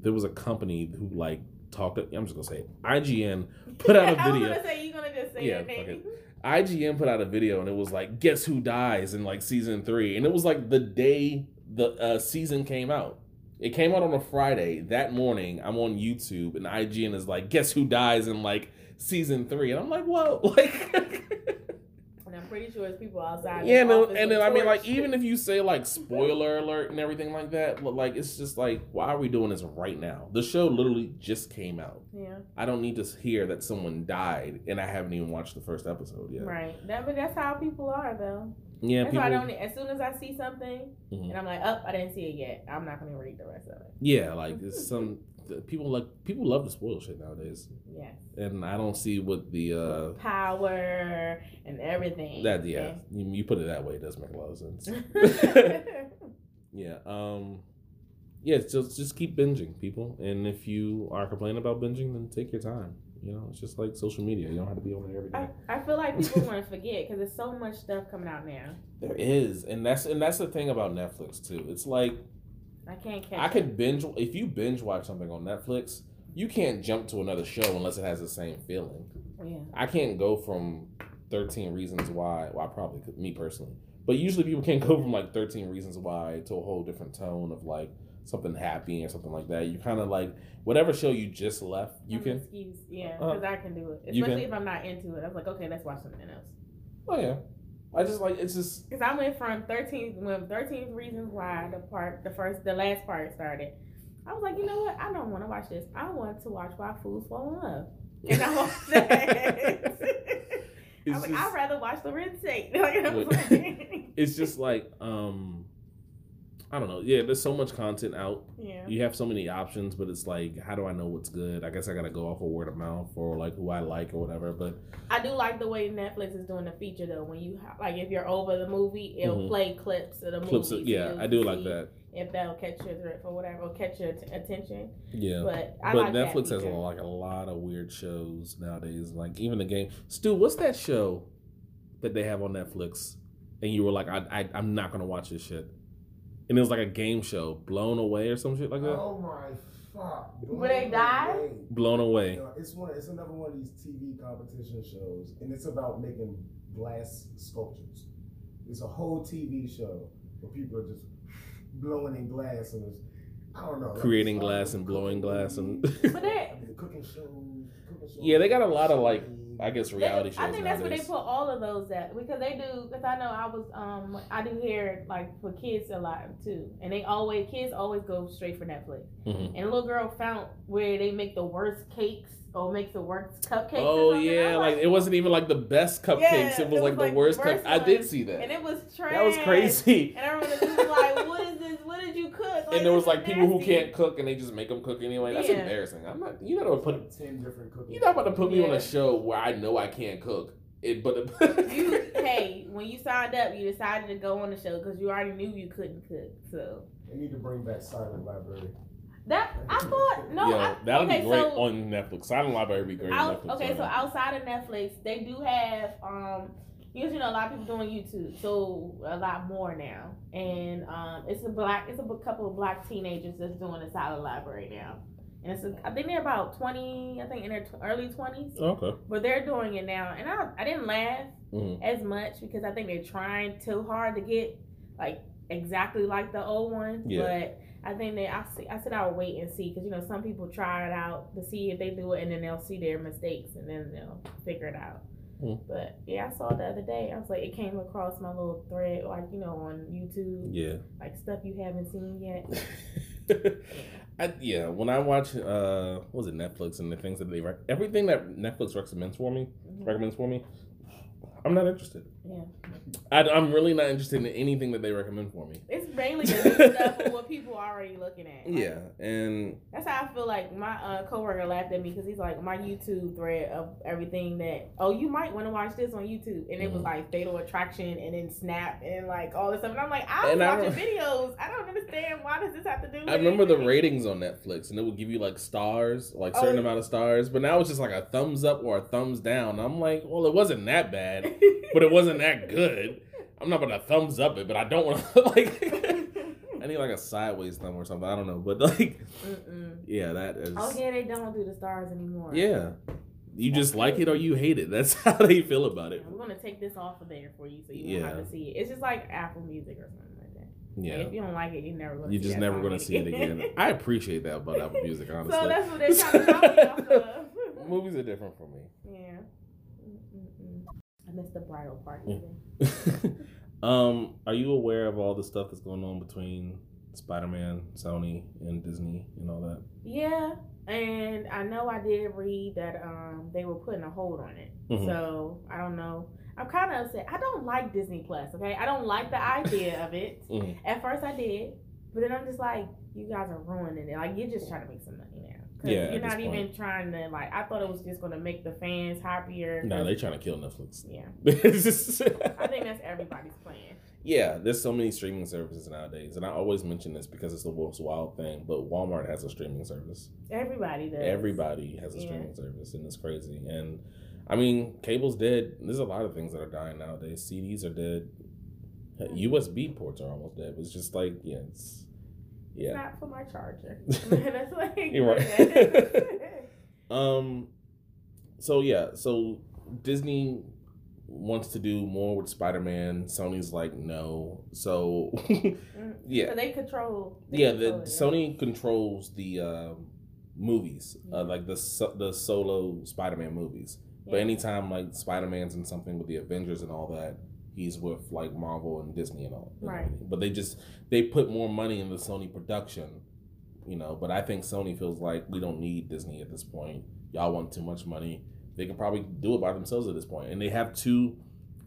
Speaker 1: there was a company who like talked. I'm just gonna say it. IGN put out a
Speaker 2: I was
Speaker 1: video.
Speaker 2: gonna say you're gonna just say
Speaker 1: Yeah,
Speaker 2: name.
Speaker 1: IGN put out a video and it was like, guess who dies in like season three, and it was like the day the uh, season came out. It came out on a Friday. That morning, I'm on YouTube and IGN is like, guess who dies in like season three, and I'm like, whoa, like.
Speaker 2: And I'm pretty sure it's people outside.
Speaker 1: Yeah,
Speaker 2: the
Speaker 1: and then I mean, like, even if you say like spoiler alert and everything like that, but like, it's just like, why are we doing this right now? The show literally just came out.
Speaker 2: yeah,
Speaker 1: I don't need to hear that someone died, and I haven't even watched the first episode yet.
Speaker 2: right. That, but that's how people are, though.
Speaker 1: Yeah,
Speaker 2: that's
Speaker 1: people.
Speaker 2: why I don't. As soon as I see something
Speaker 1: Mhm.
Speaker 2: and I'm like, oh, I didn't see it yet. I'm not gonna read the rest of it.
Speaker 1: Yeah, like it's some people like people love to spoil shit nowadays,
Speaker 2: Yes.
Speaker 1: and I don't see what the uh
Speaker 2: Power and everything.
Speaker 1: that yeah you, you put it that way it does make a lot of sense. Yeah, um, yeah, just just keep binging, people, and if you are complaining about binging, then take your time. You know, it's just like social media. You don't have to be on it every day.
Speaker 2: I, I feel like people want to forget because there's so much stuff coming out now.
Speaker 1: There is, and that's and that's the thing about Netflix too. It's like
Speaker 2: I can't catch.
Speaker 1: I could binge if you binge watch something on Netflix, you can't jump to another show unless it has the same feeling.
Speaker 2: Yeah.
Speaker 1: I can't go from Thirteen Reasons Why. Well, I probably could, me personally, but usually people can't go from like Thirteen Reasons Why to a whole different tone of like something happy or something like that. You kind of like whatever show you just left, you
Speaker 2: I'm
Speaker 1: can.
Speaker 2: Excuse. Yeah,
Speaker 1: Uh,
Speaker 2: because I can do it. Especially if I'm not into it. I was like, okay, let's watch something else.
Speaker 1: Oh yeah, I just like it's just
Speaker 2: Because I went from 13 when 13 Reasons Why the part, the first, the last part started. I was like, you know what? I don't want to watch this. I want to watch Why Fools Fall in Love. And I watched that. I was like,
Speaker 1: just
Speaker 2: I'd rather watch the Red State. Like, I was
Speaker 1: What-
Speaker 2: like,
Speaker 1: it's just like um, I don't know. Yeah, there's so much content out.
Speaker 2: yeah.
Speaker 1: you have so many options, but it's like, how do I know what's good? I guess I gotta go off of word of mouth or like who I like or whatever. But
Speaker 2: I do like the way Netflix is doing the feature though. When you ha- like, if you're over the movie, it'll
Speaker 1: Mhm.
Speaker 2: play clips of the
Speaker 1: clips,
Speaker 2: movie.
Speaker 1: of, yeah, I do like that.
Speaker 2: If that'll catch your drift or whatever, or catch your t- attention.
Speaker 1: Yeah,
Speaker 2: But I
Speaker 1: but
Speaker 2: like
Speaker 1: Netflix has a, like a lot of weird shows nowadays. Like even the game. Stu, what's that show that they have on Netflix? And you were like, I, I I'm not gonna watch this shit. And it was like a game show, Blown Away or some shit like that.
Speaker 3: Oh my fuck!
Speaker 2: Where they die?
Speaker 1: Blown Away.
Speaker 3: No, it's one. It's another one of these TV competition shows, and it's about making glass sculptures. It's a whole TV show where people are just blowing in glass and it's, I don't know,
Speaker 1: Creating glass and blowing glass and
Speaker 3: movies.
Speaker 2: But they,
Speaker 3: I mean, cooking shows. Cooking shows
Speaker 1: Yeah, they got a lot of, like,
Speaker 3: Machine,
Speaker 1: I guess
Speaker 2: They-
Speaker 1: reality shows.
Speaker 2: I think that's where they put all of those at because they do. Because I know I was um I do hear like for kids a lot too, and they always kids always go straight for Netflix.
Speaker 1: Mhm.
Speaker 2: And a little girl found where they make the worst cakes Oh, or makes the worst cupcakes.
Speaker 1: Oh yeah,
Speaker 2: I'm
Speaker 1: like it wasn't even like the best cupcakes.
Speaker 2: Yeah,
Speaker 1: it was
Speaker 2: it
Speaker 1: like
Speaker 2: was,
Speaker 1: the
Speaker 2: like,
Speaker 1: worst
Speaker 2: worst
Speaker 1: cup. I did see that.
Speaker 2: and it was trash.
Speaker 1: that was crazy.
Speaker 2: And I remember the dude was like, "What is this? What did you cook?"
Speaker 1: and there was like
Speaker 2: is
Speaker 1: people who can't cook and they just make them cook anyway. That's
Speaker 2: Yeah.
Speaker 1: embarrassing. I'm not. You're not gonna put.
Speaker 3: Ten different cooking.
Speaker 1: You're not about to put me on a show where I know I can't cook. It, but
Speaker 2: You hey, when you signed up, you decided to go on the show because you already knew you couldn't cook. So
Speaker 3: They need to bring back Silent Library.
Speaker 2: That I thought no,
Speaker 1: Yo,
Speaker 2: I,
Speaker 1: that'll
Speaker 2: okay,
Speaker 1: be great
Speaker 2: so,
Speaker 1: on Netflix. Silent Library would be great on
Speaker 2: Out,
Speaker 1: Netflix.
Speaker 2: okay,
Speaker 1: right
Speaker 2: so
Speaker 1: now.
Speaker 2: outside of Netflix, they do have um usually you know a lot of people doing YouTube, so a lot more now. And um it's a black it's a couple of black teenagers that's doing the silent library now. And it's a, I think they're about twenty, I think in their early twenties,
Speaker 1: okay.
Speaker 2: but they're doing it now. And I I didn't laugh
Speaker 1: Mhm.
Speaker 2: as much because I think they're trying too hard to get like exactly like the old one.
Speaker 1: Yeah.
Speaker 2: But I think they I see I said I'll wait and see because you know some people try it out to see if they do it and then they'll see their mistakes and then they'll figure it out.
Speaker 1: Hmm.
Speaker 2: But yeah, I saw it the other day. I was like, it came across my little thread, like you know, on YouTube,
Speaker 1: Yeah.
Speaker 2: like stuff you haven't seen yet.
Speaker 1: I, yeah, when I watch uh what was it Netflix and the things that they rec- everything that Netflix recommends for me
Speaker 2: Mhm.
Speaker 1: recommends for me, I'm not interested.
Speaker 2: Yeah,
Speaker 1: I, I'm really not interested in anything that they recommend for me.
Speaker 2: it's mainly stuff of what people are already looking at. Like,
Speaker 1: Yeah, and
Speaker 2: That's how I feel like my uh, coworker laughed at me because he's like my YouTube thread of everything that oh you might want to watch this on YouTube and it was
Speaker 1: Mhm.
Speaker 2: like Fatal Attraction and then Snap and like all this stuff and I'm like I was
Speaker 1: And
Speaker 2: watching videos I don't understand why does this have to do with
Speaker 1: I remember the ratings on Netflix, and it would give you like stars, like certain
Speaker 2: Oh.
Speaker 1: amount of stars. But now it's just like a thumbs up or a thumbs down. I'm like, well, it wasn't that bad, but it wasn't that good. I'm not gonna thumbs up it, but I don't want to like. I need like a sideways thumb or something. I don't know, but like,
Speaker 2: Mm-mm.
Speaker 1: yeah, that is.
Speaker 2: oh yeah they don't do the stars anymore
Speaker 1: Yeah, you just like it or you hate it. That's how they feel about it.
Speaker 2: I'm gonna take this off of there for you so you
Speaker 1: Yeah.
Speaker 2: won't have to see it it's just like Apple Music or something like that
Speaker 1: Yeah,
Speaker 2: if you don't like it you're never gonna
Speaker 1: you're just never gonna see it again. I appreciate that about Apple Music, honestly.
Speaker 2: so that's what they're trying to knock me off of
Speaker 1: Movies are different for me.
Speaker 2: Yeah. Mm-mm-mm. I missed the bridal party.
Speaker 1: Yeah. um, are you aware of all the stuff that's going on between Spider-Man, Sony, and Disney and all that?
Speaker 2: Yeah, and I know I did read that um they were putting a hold on it.
Speaker 1: Mhm.
Speaker 2: So I don't know. I'm kind of upset. I don't like Disney Plus. Okay, I don't like the idea of it.
Speaker 1: Mhm.
Speaker 2: At first I did, but then I'm just like, you guys are ruining it. Like you're just trying to make some money now.
Speaker 1: Yeah,
Speaker 2: you're not even
Speaker 1: point.
Speaker 2: trying to like. I thought it was just going to make the fans happier.
Speaker 1: No,
Speaker 2: 'cause-
Speaker 1: they're trying to kill Netflix.
Speaker 2: Yeah, I think that's everybody's plan.
Speaker 1: yeah, there's so many streaming services nowadays, and I always mention this because it's the most wild thing. But Walmart has a streaming service.
Speaker 2: Everybody does.
Speaker 1: Everybody has a
Speaker 2: Yeah.
Speaker 1: streaming service, and it's crazy. And I mean, cable's dead. There's a lot of things that are dying nowadays. CDs are dead. USB ports are almost dead. It's just like yeah, it's
Speaker 2: It's
Speaker 1: yeah.
Speaker 2: not for my charger. That's like
Speaker 1: You're right. Um, so yeah, so Disney wants to do more with Spider-Man. Sony's like no. So yeah,
Speaker 2: So they control. they
Speaker 1: yeah. The
Speaker 2: it,
Speaker 1: Sony controls the um movies, uh, like the so- the solo Spider-Man movies. But anytime like Spider-Man's in something with the Avengers and all that, he's with like Marvel and Disney and all. and
Speaker 2: Right.
Speaker 1: everything. But they just they put more money in the Sony production, you know. But I think Sony feels like we don't need Disney at this point. Y'all want too much money. They can probably do it by themselves at this point. And they have two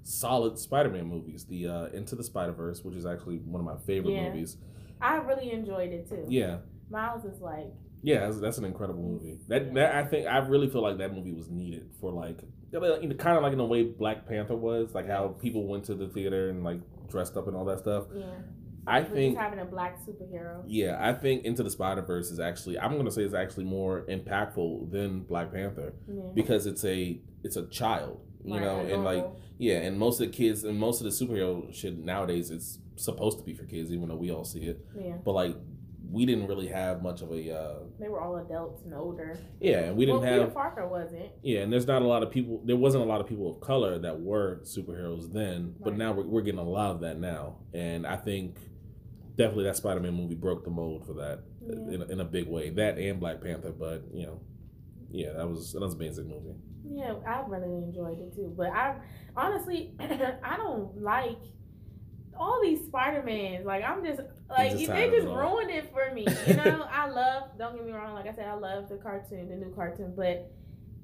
Speaker 1: solid Spider-Man movies: the uh, Into the Spider-Verse, which is actually one of my favorite
Speaker 2: Yeah.
Speaker 1: movies.
Speaker 2: I really enjoyed it too.
Speaker 1: Yeah.
Speaker 2: Miles is like,
Speaker 1: Yeah, that's, that's an incredible movie. That that I think I really feel like that movie was needed for like kind of like in the way Black Panther was, like how people went to the theater and like dressed up and all that stuff.
Speaker 2: yeah.
Speaker 1: I
Speaker 2: We're
Speaker 1: think
Speaker 2: having a black superhero.
Speaker 1: yeah, I think Into the Spider Verse is actually I'm gonna say it's actually more impactful than Black Panther
Speaker 2: Yeah.
Speaker 1: because it's a it's a child, you
Speaker 2: Right,
Speaker 1: know, and like yeah, and most of the kids and most of the superhero shit nowadays it's supposed to be for kids, even though we all see it,
Speaker 2: yeah,
Speaker 1: but like we didn't really have much of a uh
Speaker 2: they were all adults and older.
Speaker 1: yeah, and we didn't
Speaker 2: well,
Speaker 1: have
Speaker 2: Peter Parker wasn't.
Speaker 1: Yeah, and there's not a lot of people. There wasn't a lot of people of color that were superheroes then, but now we're, we're getting a lot of that now, and I think definitely that Spider-Man movie broke the mold for that
Speaker 2: Yeah.
Speaker 1: in, a, in a big way. That and Black Panther, but you know, yeah, that was that was an amazing movie.
Speaker 2: Yeah, I really enjoyed it too. But I honestly, I don't like all these Spider Mans. Like I'm just like
Speaker 1: just
Speaker 2: they just
Speaker 1: it
Speaker 2: ruined it for me. You know, I love. Don't get me wrong. Like I said, I love the cartoon, the new cartoon, but.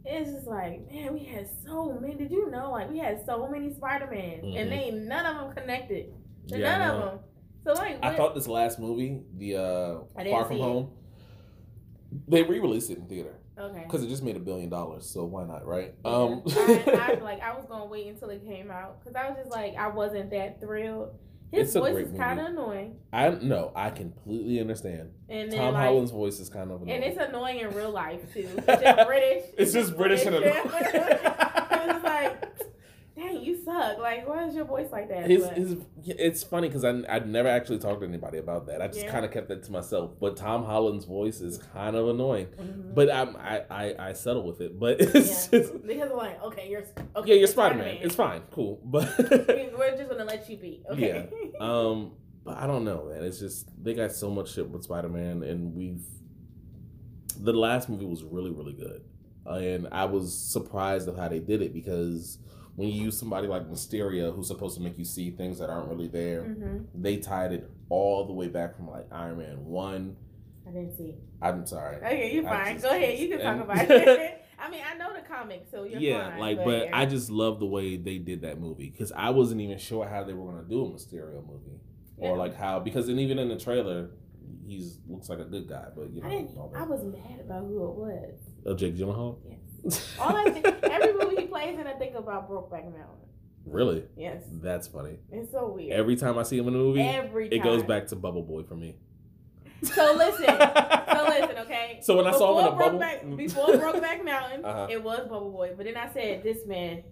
Speaker 2: It's just like, man, we had so many. Did you know, like, we had so many Spider Mans,
Speaker 1: Mhm.
Speaker 2: and they none of them connected.
Speaker 1: Yeah,
Speaker 2: none of them. So like,
Speaker 1: I thought this last movie, the uh, Far From
Speaker 2: it.
Speaker 1: Home, they re-released it in theater
Speaker 2: okay.
Speaker 1: because it just made a billion dollars. So why not, right?
Speaker 2: Yeah.
Speaker 1: Um,
Speaker 2: I, I like I was gonna wait until it came out because I was just like I wasn't that thrilled. His
Speaker 1: It's a
Speaker 2: voice
Speaker 1: great
Speaker 2: is kind of annoying,
Speaker 1: I no, I completely understand.
Speaker 2: and then
Speaker 1: Tom
Speaker 2: like,
Speaker 1: Holland's voice is kind of annoying.
Speaker 2: and it's annoying in real life too. It's just British.
Speaker 1: It's just British and
Speaker 2: Yeah.
Speaker 1: annoying.
Speaker 2: it was like, dang, you suck. Like, why is your voice like that?
Speaker 1: His,
Speaker 2: But-
Speaker 1: his, it's funny because I I'd never actually talked to anybody about that. I just
Speaker 2: Yeah.
Speaker 1: kind of kept that to myself. But Tom Holland's voice is kind of annoying.
Speaker 2: Mhm.
Speaker 1: But I'm, I, I I settle with it. But it's
Speaker 2: yeah.
Speaker 1: just
Speaker 2: because I'm like, okay, you're okay,
Speaker 1: yeah, you're Spider Man. It's fine, cool. But
Speaker 2: We're just gonna let you be. Okay.
Speaker 1: um, but I don't know, man. It's just they got so much shit with Spider Man, and we've the last movie was really really good, and I was surprised of how they did it because when you use somebody like Mysterio, who's supposed to make you see things that aren't really there,
Speaker 2: hmm
Speaker 1: they tied it all the way back from like Iron Man one.
Speaker 2: I didn't see.
Speaker 1: I'm sorry.
Speaker 2: Okay, you're fine.
Speaker 1: just-
Speaker 2: Go ahead. You can talk about it. I mean, I know the comics, so you're
Speaker 1: yeah,
Speaker 2: fine.
Speaker 1: like, but
Speaker 2: yeah.
Speaker 1: I just love the way they did that movie because I wasn't even sure how they were gonna do a Mysterio movie or like how because and even in the trailer, he's looks like a good guy, but you know,
Speaker 2: I didn't. I was mad about who it was.
Speaker 1: Oh, Jake Gyllenhaal.
Speaker 2: Yes. All I think, every movie he plays in, I think about Brokeback Mountain.
Speaker 1: really?
Speaker 2: Yes,
Speaker 1: That's funny.
Speaker 2: it's so weird.
Speaker 1: Every time I see him in a movie,
Speaker 2: Every
Speaker 1: it goes back to Bubble Boy for me.
Speaker 2: So listen. So listen, okay.
Speaker 1: So when I saw him in a
Speaker 2: Before
Speaker 1: bubble,
Speaker 2: Brokeback- before Brokeback Mountain,
Speaker 1: Uh-huh.
Speaker 2: it was Bubble Boy. But then I said, this man,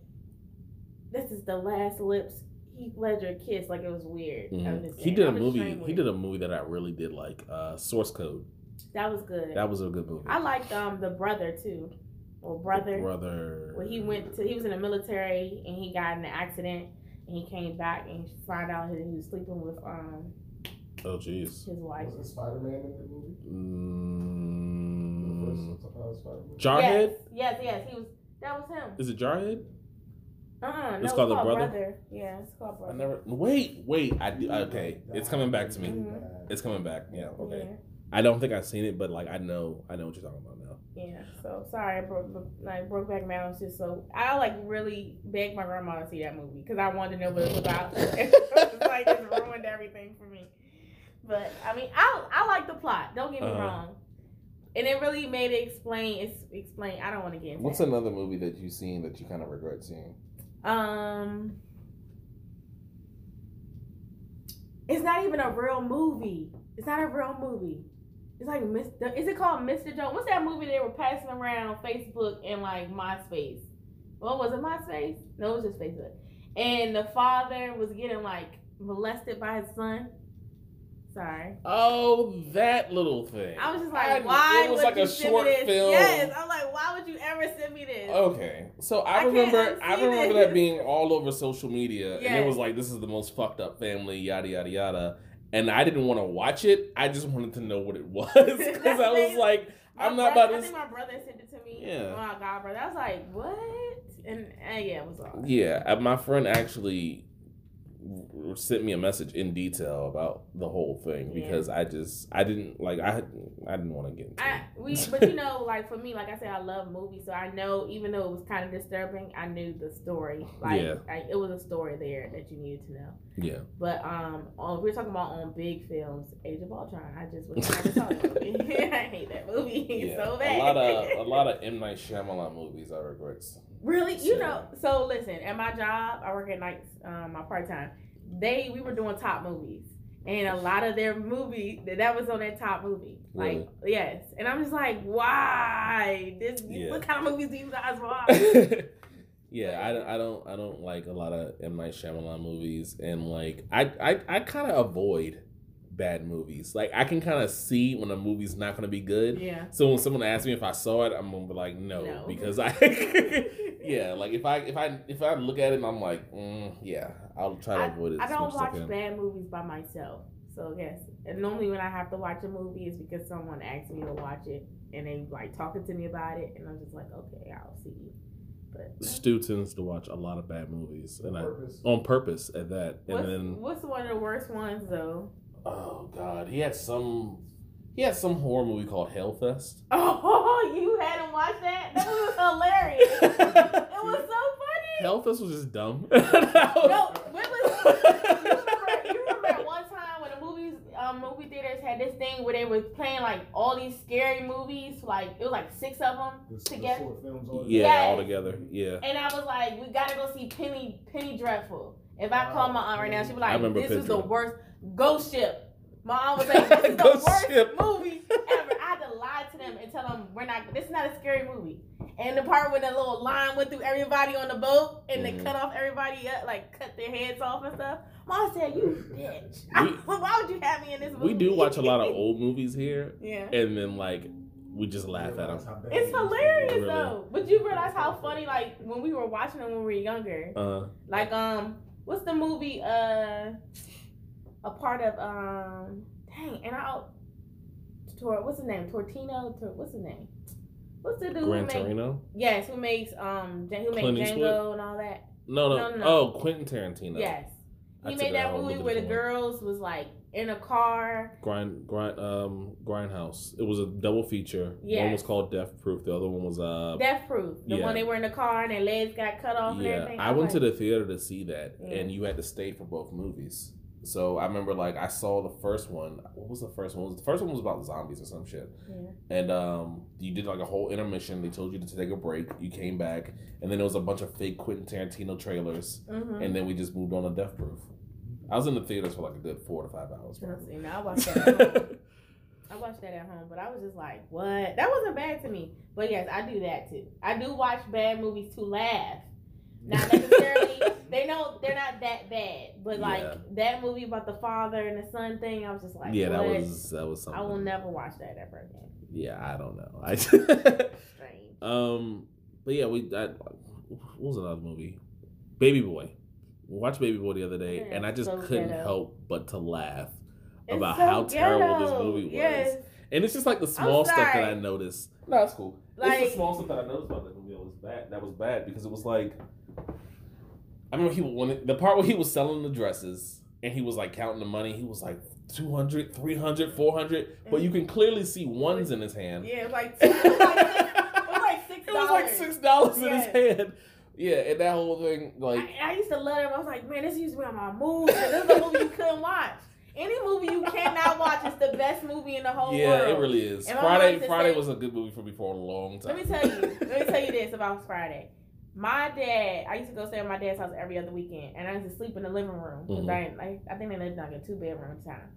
Speaker 2: this is the last lips Heath Ledger kissed. Like it was weird. I was
Speaker 1: he did a movie. He did a movie that I really did like. Uh, Source Code.
Speaker 2: That was good.
Speaker 1: That was a good movie.
Speaker 2: I liked um the brother too, or brother.
Speaker 1: Brother.
Speaker 2: When he went to, he was in the military and he got in an accident and he came back and found out he was sleeping with um
Speaker 1: Oh jeez.
Speaker 2: his wife.
Speaker 3: Was it Spider Man in the movie?
Speaker 1: Mm,
Speaker 3: The first uh, Spider-Man?
Speaker 1: Jarhead.
Speaker 2: Yes, yes, yes. He was. That was him.
Speaker 1: Is it Jarhead?
Speaker 2: Uh, uh no,
Speaker 1: It's called The Brother?
Speaker 2: brother. Yeah, it's called brother.
Speaker 1: I never. Wait, wait. I okay. It's coming back to me.
Speaker 2: Mhm.
Speaker 1: It's coming back. Yeah. Okay.
Speaker 2: Yeah,
Speaker 1: I don't think I've seen it, but like I know, I know what you're talking about now.
Speaker 2: Yeah. So sorry, bro, bro- like Brokeback Mountain was just so. I like really begged my grandma to see that movie because I wanted to know what it was about. it's like it ruined everything for me. But I mean, I I like the plot. Don't get me
Speaker 1: Uh-huh.
Speaker 2: wrong. And it really made it explain. It's explain. I don't want to get into
Speaker 1: What's
Speaker 2: that.
Speaker 1: another movie that you've seen that you kind of regret seeing?
Speaker 2: Um, it's not even a real movie. It's not a real movie. It's like Mr. Is it called Mr. Jones? What's that movie they were passing around Facebook and like MySpace? What was it? MySpace? No, it was just Facebook. And the father was getting like molested by his son. Sorry.
Speaker 1: Oh, that little thing.
Speaker 2: I was just like,
Speaker 1: I-
Speaker 2: why
Speaker 1: It was
Speaker 2: would
Speaker 1: like
Speaker 2: you
Speaker 1: a
Speaker 2: send
Speaker 1: short
Speaker 2: me this?
Speaker 1: film.
Speaker 2: Yes, I'm like, why would you ever send me this?
Speaker 1: Okay, so I,
Speaker 2: I
Speaker 1: remember, I remember
Speaker 2: this.
Speaker 1: that being all over social media, and it was like, "This is the most fucked up family," yada yada yada. And I didn't want to watch it. I just wanted to know what it was because I was like, "I'm not
Speaker 2: brother-
Speaker 1: about
Speaker 2: I
Speaker 1: to."
Speaker 2: think my brother sent it to me.
Speaker 1: Yeah.
Speaker 2: My god, brother. I was like, what? And uh, yeah, it was all.
Speaker 1: Yeah, uh, my friend actually sent me a message in detail about the whole thing
Speaker 2: Yeah.
Speaker 1: because I just I didn't like I I didn't want to get into
Speaker 2: I
Speaker 1: it.
Speaker 2: we, but you know, like for me, like I said, I love movies, so I know even though it was kind of disturbing, I knew the story. Like,
Speaker 1: Yeah.
Speaker 2: it was a story there that you needed to know.
Speaker 1: yeah,
Speaker 2: But um, on, we're talking about on big films, Age of Ultron. I just was I just saw that movie. I hate that movie
Speaker 1: yeah.
Speaker 2: so bad.
Speaker 1: A lot of a lot of M Night Shyamalan movies I regret.
Speaker 2: Really, you know. So listen, at my job, I work at nights, um, my part time. They we were doing top movies, and a lot of their movie that that was on that top movie. Like yes, and I'm just like, why? This
Speaker 1: Yeah.
Speaker 2: what kind of movies do you guys watch?
Speaker 1: yeah, I, don't- I don't I don't like a lot of M Night Shyamalan movies, and like I I, I kind of avoid bad movies. Like I can kind of see when a movie's not going to be good.
Speaker 2: yeah.
Speaker 1: So when someone asks me if I saw it, I'm gonna be like, no,
Speaker 2: No.
Speaker 1: because I, yeah, like if I if I if I look at it I'm like, mm, yeah, I'll try to avoid it.
Speaker 2: I don't
Speaker 1: much as I
Speaker 2: watch bad movies by myself. So yes, and normally when I have to watch a movie, it's because someone asked me to watch it, and they like talking to me about it, and I'm just like, okay, I'll see you. But
Speaker 1: Stu tends to watch a lot of bad movies, and I
Speaker 3: Purpose.
Speaker 1: on purpose at that. And
Speaker 2: what's,
Speaker 1: then
Speaker 2: what's one of the worst ones though?
Speaker 1: Oh god, he had some he had some horror movie called Hellfest.
Speaker 2: Oh, you hadn't watched that? That was hilarious. it was so funny.
Speaker 1: Hellfest was just dumb.
Speaker 2: No, what was you remember? You remember at one time when the movies, um, movie theaters had this thing where they were playing like all these scary movies, like it was like six of them
Speaker 3: The, the
Speaker 2: together.
Speaker 3: short films all
Speaker 1: yeah,
Speaker 2: Yes.
Speaker 1: all together. Yeah.
Speaker 2: And I was like, we gotta go see Penny Penny Dreadful. If I call my aunt right now, she'd be like, this is the worst Ghost Ship. My aunt was like, this is the
Speaker 1: Ghost
Speaker 2: worst
Speaker 1: Ship.
Speaker 2: movie ever. I had to lie to them and tell them we're not. This is not a scary movie. And the part where the little line went through everybody on the boat and
Speaker 1: Mhm.
Speaker 2: they cut off everybody up, like cut their heads off and stuff. Mom said, "You bitch.
Speaker 1: We-
Speaker 2: Why would you have me in this movie?"
Speaker 1: We do watch a lot of old movies here,
Speaker 2: yeah.
Speaker 1: and then like we just laugh at them.
Speaker 2: It's hilarious
Speaker 1: Really?
Speaker 2: though. But you realize how funny, like when we were watching them when we were younger.
Speaker 1: Uh,
Speaker 2: Like um, what's the movie? Uh, a part of um, dang, and I, Tor, what's his name? Tortino. Tor, what's his name? What's the dude
Speaker 1: Gran
Speaker 2: who?
Speaker 1: Torino?
Speaker 2: Yes, who makes um, who makes Django and all that.
Speaker 1: No, no,
Speaker 2: No, no, no.
Speaker 1: Oh, Quentin Tarantino.
Speaker 2: Yes,
Speaker 1: I
Speaker 2: he
Speaker 1: took
Speaker 2: made
Speaker 1: it
Speaker 2: that movie where the girls was like in a car.
Speaker 1: Grind, grind, um, Grindhouse. It was a double feature. One was called Death Proof. The other one was uh.
Speaker 2: Death Proof. The
Speaker 1: yeah.
Speaker 2: one they were in the car and their legs got cut off and
Speaker 1: yeah,
Speaker 2: everything.
Speaker 1: I
Speaker 2: was
Speaker 1: went to the theater to see that,
Speaker 2: Yeah.
Speaker 1: and you had to stay for both movies. So I remember, like, I saw the first one. What was the first one? The first one was about zombies or some shit.
Speaker 2: Yeah.
Speaker 1: And um, you did like a whole intermission. They told you to take a break. You came back, and then there was a bunch of fake Quentin Tarantino trailers,
Speaker 2: Mhm.
Speaker 1: and then we just moved on to Death Proof. I was in the theaters for like a good four to five hours. Probably.
Speaker 2: see, now I watched that at home. I watched that at home, but I was just like, what? That wasn't bad to me. But yes, I do that too. I do watch bad movies to laugh. Not necessarily, they know they're not that bad, but like
Speaker 1: Yeah.
Speaker 2: that movie about the father and the son thing, I was just like,
Speaker 1: yeah, that
Speaker 2: what?
Speaker 1: was that was something.
Speaker 2: I will never watch that ever again.
Speaker 1: Yeah, I don't know. I
Speaker 2: Strange.
Speaker 1: um, but yeah, we. I, what was another movie? Baby Boy. We watched Baby Boy the other day,
Speaker 2: Yeah,
Speaker 1: and I just
Speaker 2: so
Speaker 1: couldn't
Speaker 2: ghetto.
Speaker 1: help but to laugh
Speaker 2: It's
Speaker 1: about
Speaker 2: so
Speaker 1: how terrible this movie was.
Speaker 2: Yes.
Speaker 1: And it's just like the small stuff that I
Speaker 2: sorry.
Speaker 1: noticed. No, it's cool. it's
Speaker 2: Like-
Speaker 1: the small stuff that I noticed about that movie that was bad. That was bad because it was like, I remember he when it, the part where he was selling the dresses and he was like counting the money. He was like 200, 300, 400, but you can clearly see ones in his hand.
Speaker 2: Yeah, it was like, it was like, it was like six
Speaker 1: It was like
Speaker 2: dollars.
Speaker 1: six dollars in
Speaker 2: Yes.
Speaker 1: his hand. Yeah, and that whole thing, like,
Speaker 2: I, I used to love it. I was like, man, this used to be on my mood. This is a movie you couldn't watch. Any movie you cannot watch is the best movie in the whole
Speaker 1: yeah,
Speaker 2: world.
Speaker 1: it really is.
Speaker 2: And
Speaker 1: Friday, Friday
Speaker 2: say-
Speaker 1: was a good movie for me for a long time.
Speaker 2: Let me tell you. Let me tell you this about Friday. My dad, I used to go stay at my dad's house every other weekend, and I used to sleep in the living room because
Speaker 1: Mhm.
Speaker 2: I, I, I think they lived in like a two bedroom time.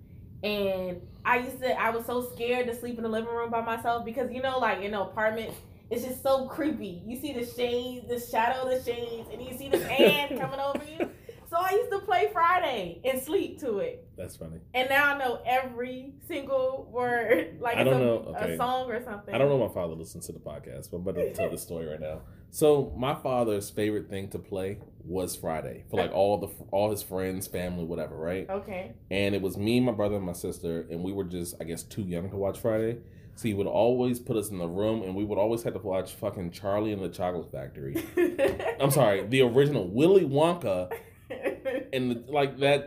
Speaker 2: And I used to, I was so scared to sleep in the living room by myself because you know, like in an apartment, it's just so creepy. You see the shades, the shadow of the shades, and you see this hand coming over you. So I used to play Friday and sleep to it.
Speaker 1: That's funny.
Speaker 2: And now I know every single word, like
Speaker 1: I don't
Speaker 2: a,
Speaker 1: know, okay.
Speaker 2: a song or something.
Speaker 1: I don't know my father listens to the podcast, but I'm about to tell the story right now. So my father's favorite thing to play was Friday for like all the all his friends, family, whatever, right?
Speaker 2: Okay.
Speaker 1: And it was me, my brother, and my sister, and we were just, I guess, too young to watch Friday. So he would always put us in the room, and we would always have to watch fucking Charlie and the Chocolate Factory. I'm sorry, the original Willy Wonka, and the, like that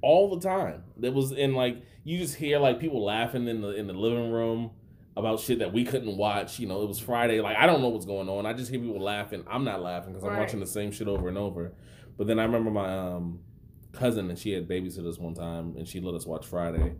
Speaker 1: all the time. That was in like you just hear like people laughing in the in the living room about shit that we couldn't watch. You know, it was Friday. Like I don't know what's going on. I just hear people laughing. I'm not laughing because I'm
Speaker 2: Right.
Speaker 1: watching the same shit over and over. But then I remember my um, cousin and she had babysitters one time and she let us watch Friday.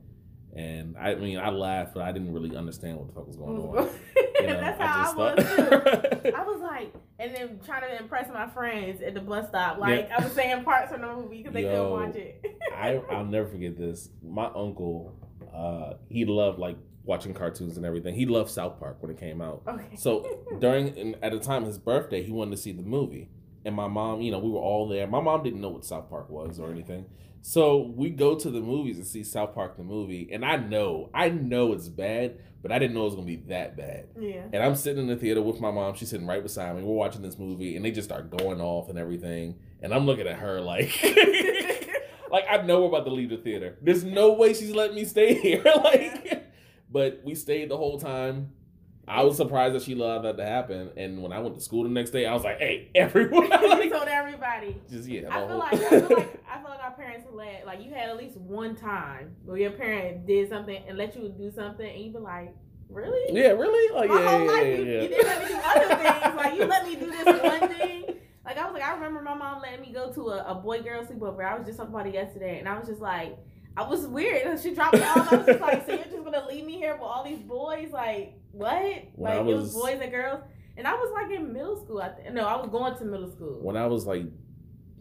Speaker 1: And I mean, I laughed, but I didn't really understand what the fuck was going on. You know,
Speaker 2: That's how I, was too. I was like, and then trying to impress my friends at the bus stop. Like I was saying parts from the movie because they couldn't watch it.
Speaker 1: I I'll never forget this. My uncle, uh, he loved like watching cartoons and everything. He loved South Park when it came out.
Speaker 2: okay.
Speaker 1: So during and at the time his birthday, he wanted to see the movie, and my mom, you know, we were all there. My mom didn't know what South Park was or anything, so we go to the movies and see South Park the movie. And I know, I know it's bad, but I didn't know it was gonna be that bad.
Speaker 2: yeah.
Speaker 1: And I'm sitting in the theater with my mom. She's sitting right beside me. We're watching this movie, and they just start going off and everything. And I'm looking at her like, like I know we're about to leave the theater. There's no way she's letting me stay here. like, but we stayed the whole time. I was surprised that she allowed that to happen. And when I went to school the next day, I was like, "Hey, everyone!"
Speaker 2: you told everybody.
Speaker 1: just yeah.
Speaker 2: I feel like I feel like I feel like our parents let like you had at least one time where your parent did something and let you do something and you be like, really?
Speaker 1: yeah, really? Like
Speaker 2: My
Speaker 1: yeah,
Speaker 2: whole
Speaker 1: yeah,
Speaker 2: life
Speaker 1: yeah,
Speaker 2: you,
Speaker 1: yeah.
Speaker 2: you didn't let me do other things. Like you let me do this one thing. Like I was like, I remember my mom letting me go to a, a boy girl sleepover. I was just talking about it yesterday, and I was just like, I was weird. She dropped me off. I was just like, so you're just gonna leave me here with all these boys? Like what?
Speaker 1: When
Speaker 2: like
Speaker 1: I
Speaker 2: it was
Speaker 1: was-
Speaker 2: boys and girls. And I was like in middle school. I th- no, I was going to middle school.
Speaker 1: when I was like,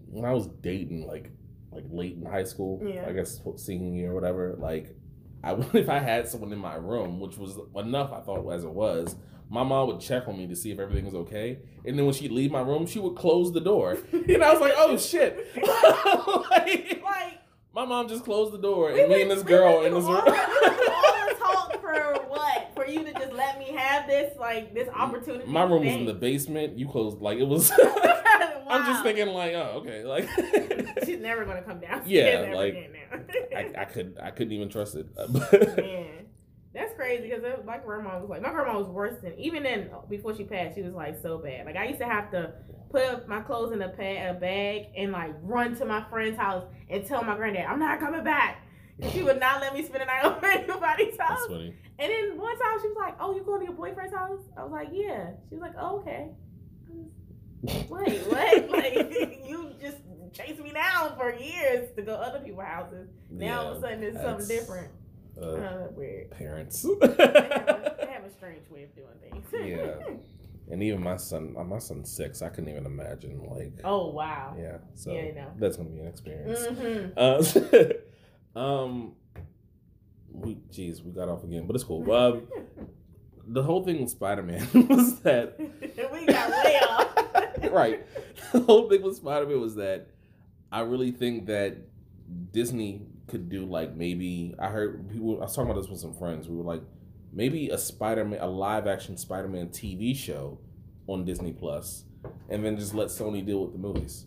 Speaker 1: when I was dating, like, like late in high school,
Speaker 2: Yeah.
Speaker 1: I guess senior year or whatever, like, I if I had someone in my room, which was enough, I thought as it was. My mom would check on me to see if everything was okay, and then when she'd leave my room, she would close the door, and I was like, "Oh shit!" like,
Speaker 2: like
Speaker 1: my mom just closed the door, and
Speaker 2: we
Speaker 1: me and this girl
Speaker 2: went
Speaker 1: in this room.
Speaker 2: all, talk for what? For you to just let me have this like this mm, opportunity.
Speaker 1: My room was in the basement. You closed like it was. I'm just thinking like, oh, okay, like
Speaker 2: She's never gonna come down.
Speaker 1: Yeah, like. I, I could I couldn't even trust it.
Speaker 2: Man, that's crazy because my grandma was like, my grandma was worse than even then. Before she passed, she was like so bad. Like I used to have to put up my clothes in a, pa- a bag and like run to my friend's house and tell my granddad I'm not coming back. And she would not let me spend the night over anybody's house.
Speaker 1: That's funny.
Speaker 2: And then one time she was like, "Oh, you going to your boyfriend's house?" I was like, "Yeah." She was like, "Oh, okay." Wait, what? like you just chased me down for years to go other people's houses. Now all of a sudden it's something different.
Speaker 1: Uh,
Speaker 2: Uh, weird.
Speaker 1: parents.
Speaker 2: They have, a, they have a strange way of doing things.
Speaker 1: Yeah. and even my son, uh, my son's six. I couldn't even imagine. Like,
Speaker 2: oh wow.
Speaker 1: yeah. So
Speaker 2: Yeah, you know.
Speaker 1: that's gonna be an experience.
Speaker 2: Mm-hmm.
Speaker 1: Uh, um, we, jeez, we got off again, but it's cool. Um, the whole thing with Spider Man was that
Speaker 2: we got way off.
Speaker 1: right. The whole thing with Spider Man was that I really think that Disney could do like maybe I heard people. I was talking about this with some friends. We were like, maybe a Spider Man, a live action Spider Man TV show on Disney Plus, and then just let Sony deal with the movies.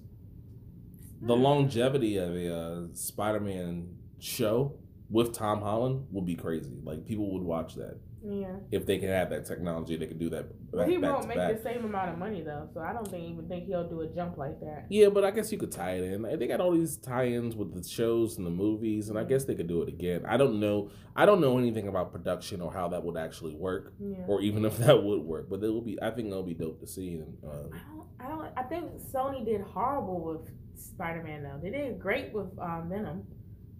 Speaker 1: The
Speaker 2: Hmm.
Speaker 1: longevity of a uh, Spider Man show with Tom Holland would be crazy. Like people would watch that
Speaker 2: Yeah.
Speaker 1: if they can have that technology. They could do that. Back-
Speaker 2: he won't make
Speaker 1: back.
Speaker 2: the same amount of money though, so I don't think even think he'll do a jump like that.
Speaker 1: Yeah, but I guess you could tie it in. They got all these tie-ins with the shows and the movies, and I guess they could do it again. I don't know. I don't know anything about production or how that would actually work,
Speaker 2: Yeah.
Speaker 1: or even if that would work. But it will be. I think it'll be dope to see. And um,
Speaker 2: I don't, I don't. I think Sony did horrible with Spider Man though. They did great with um, Venom.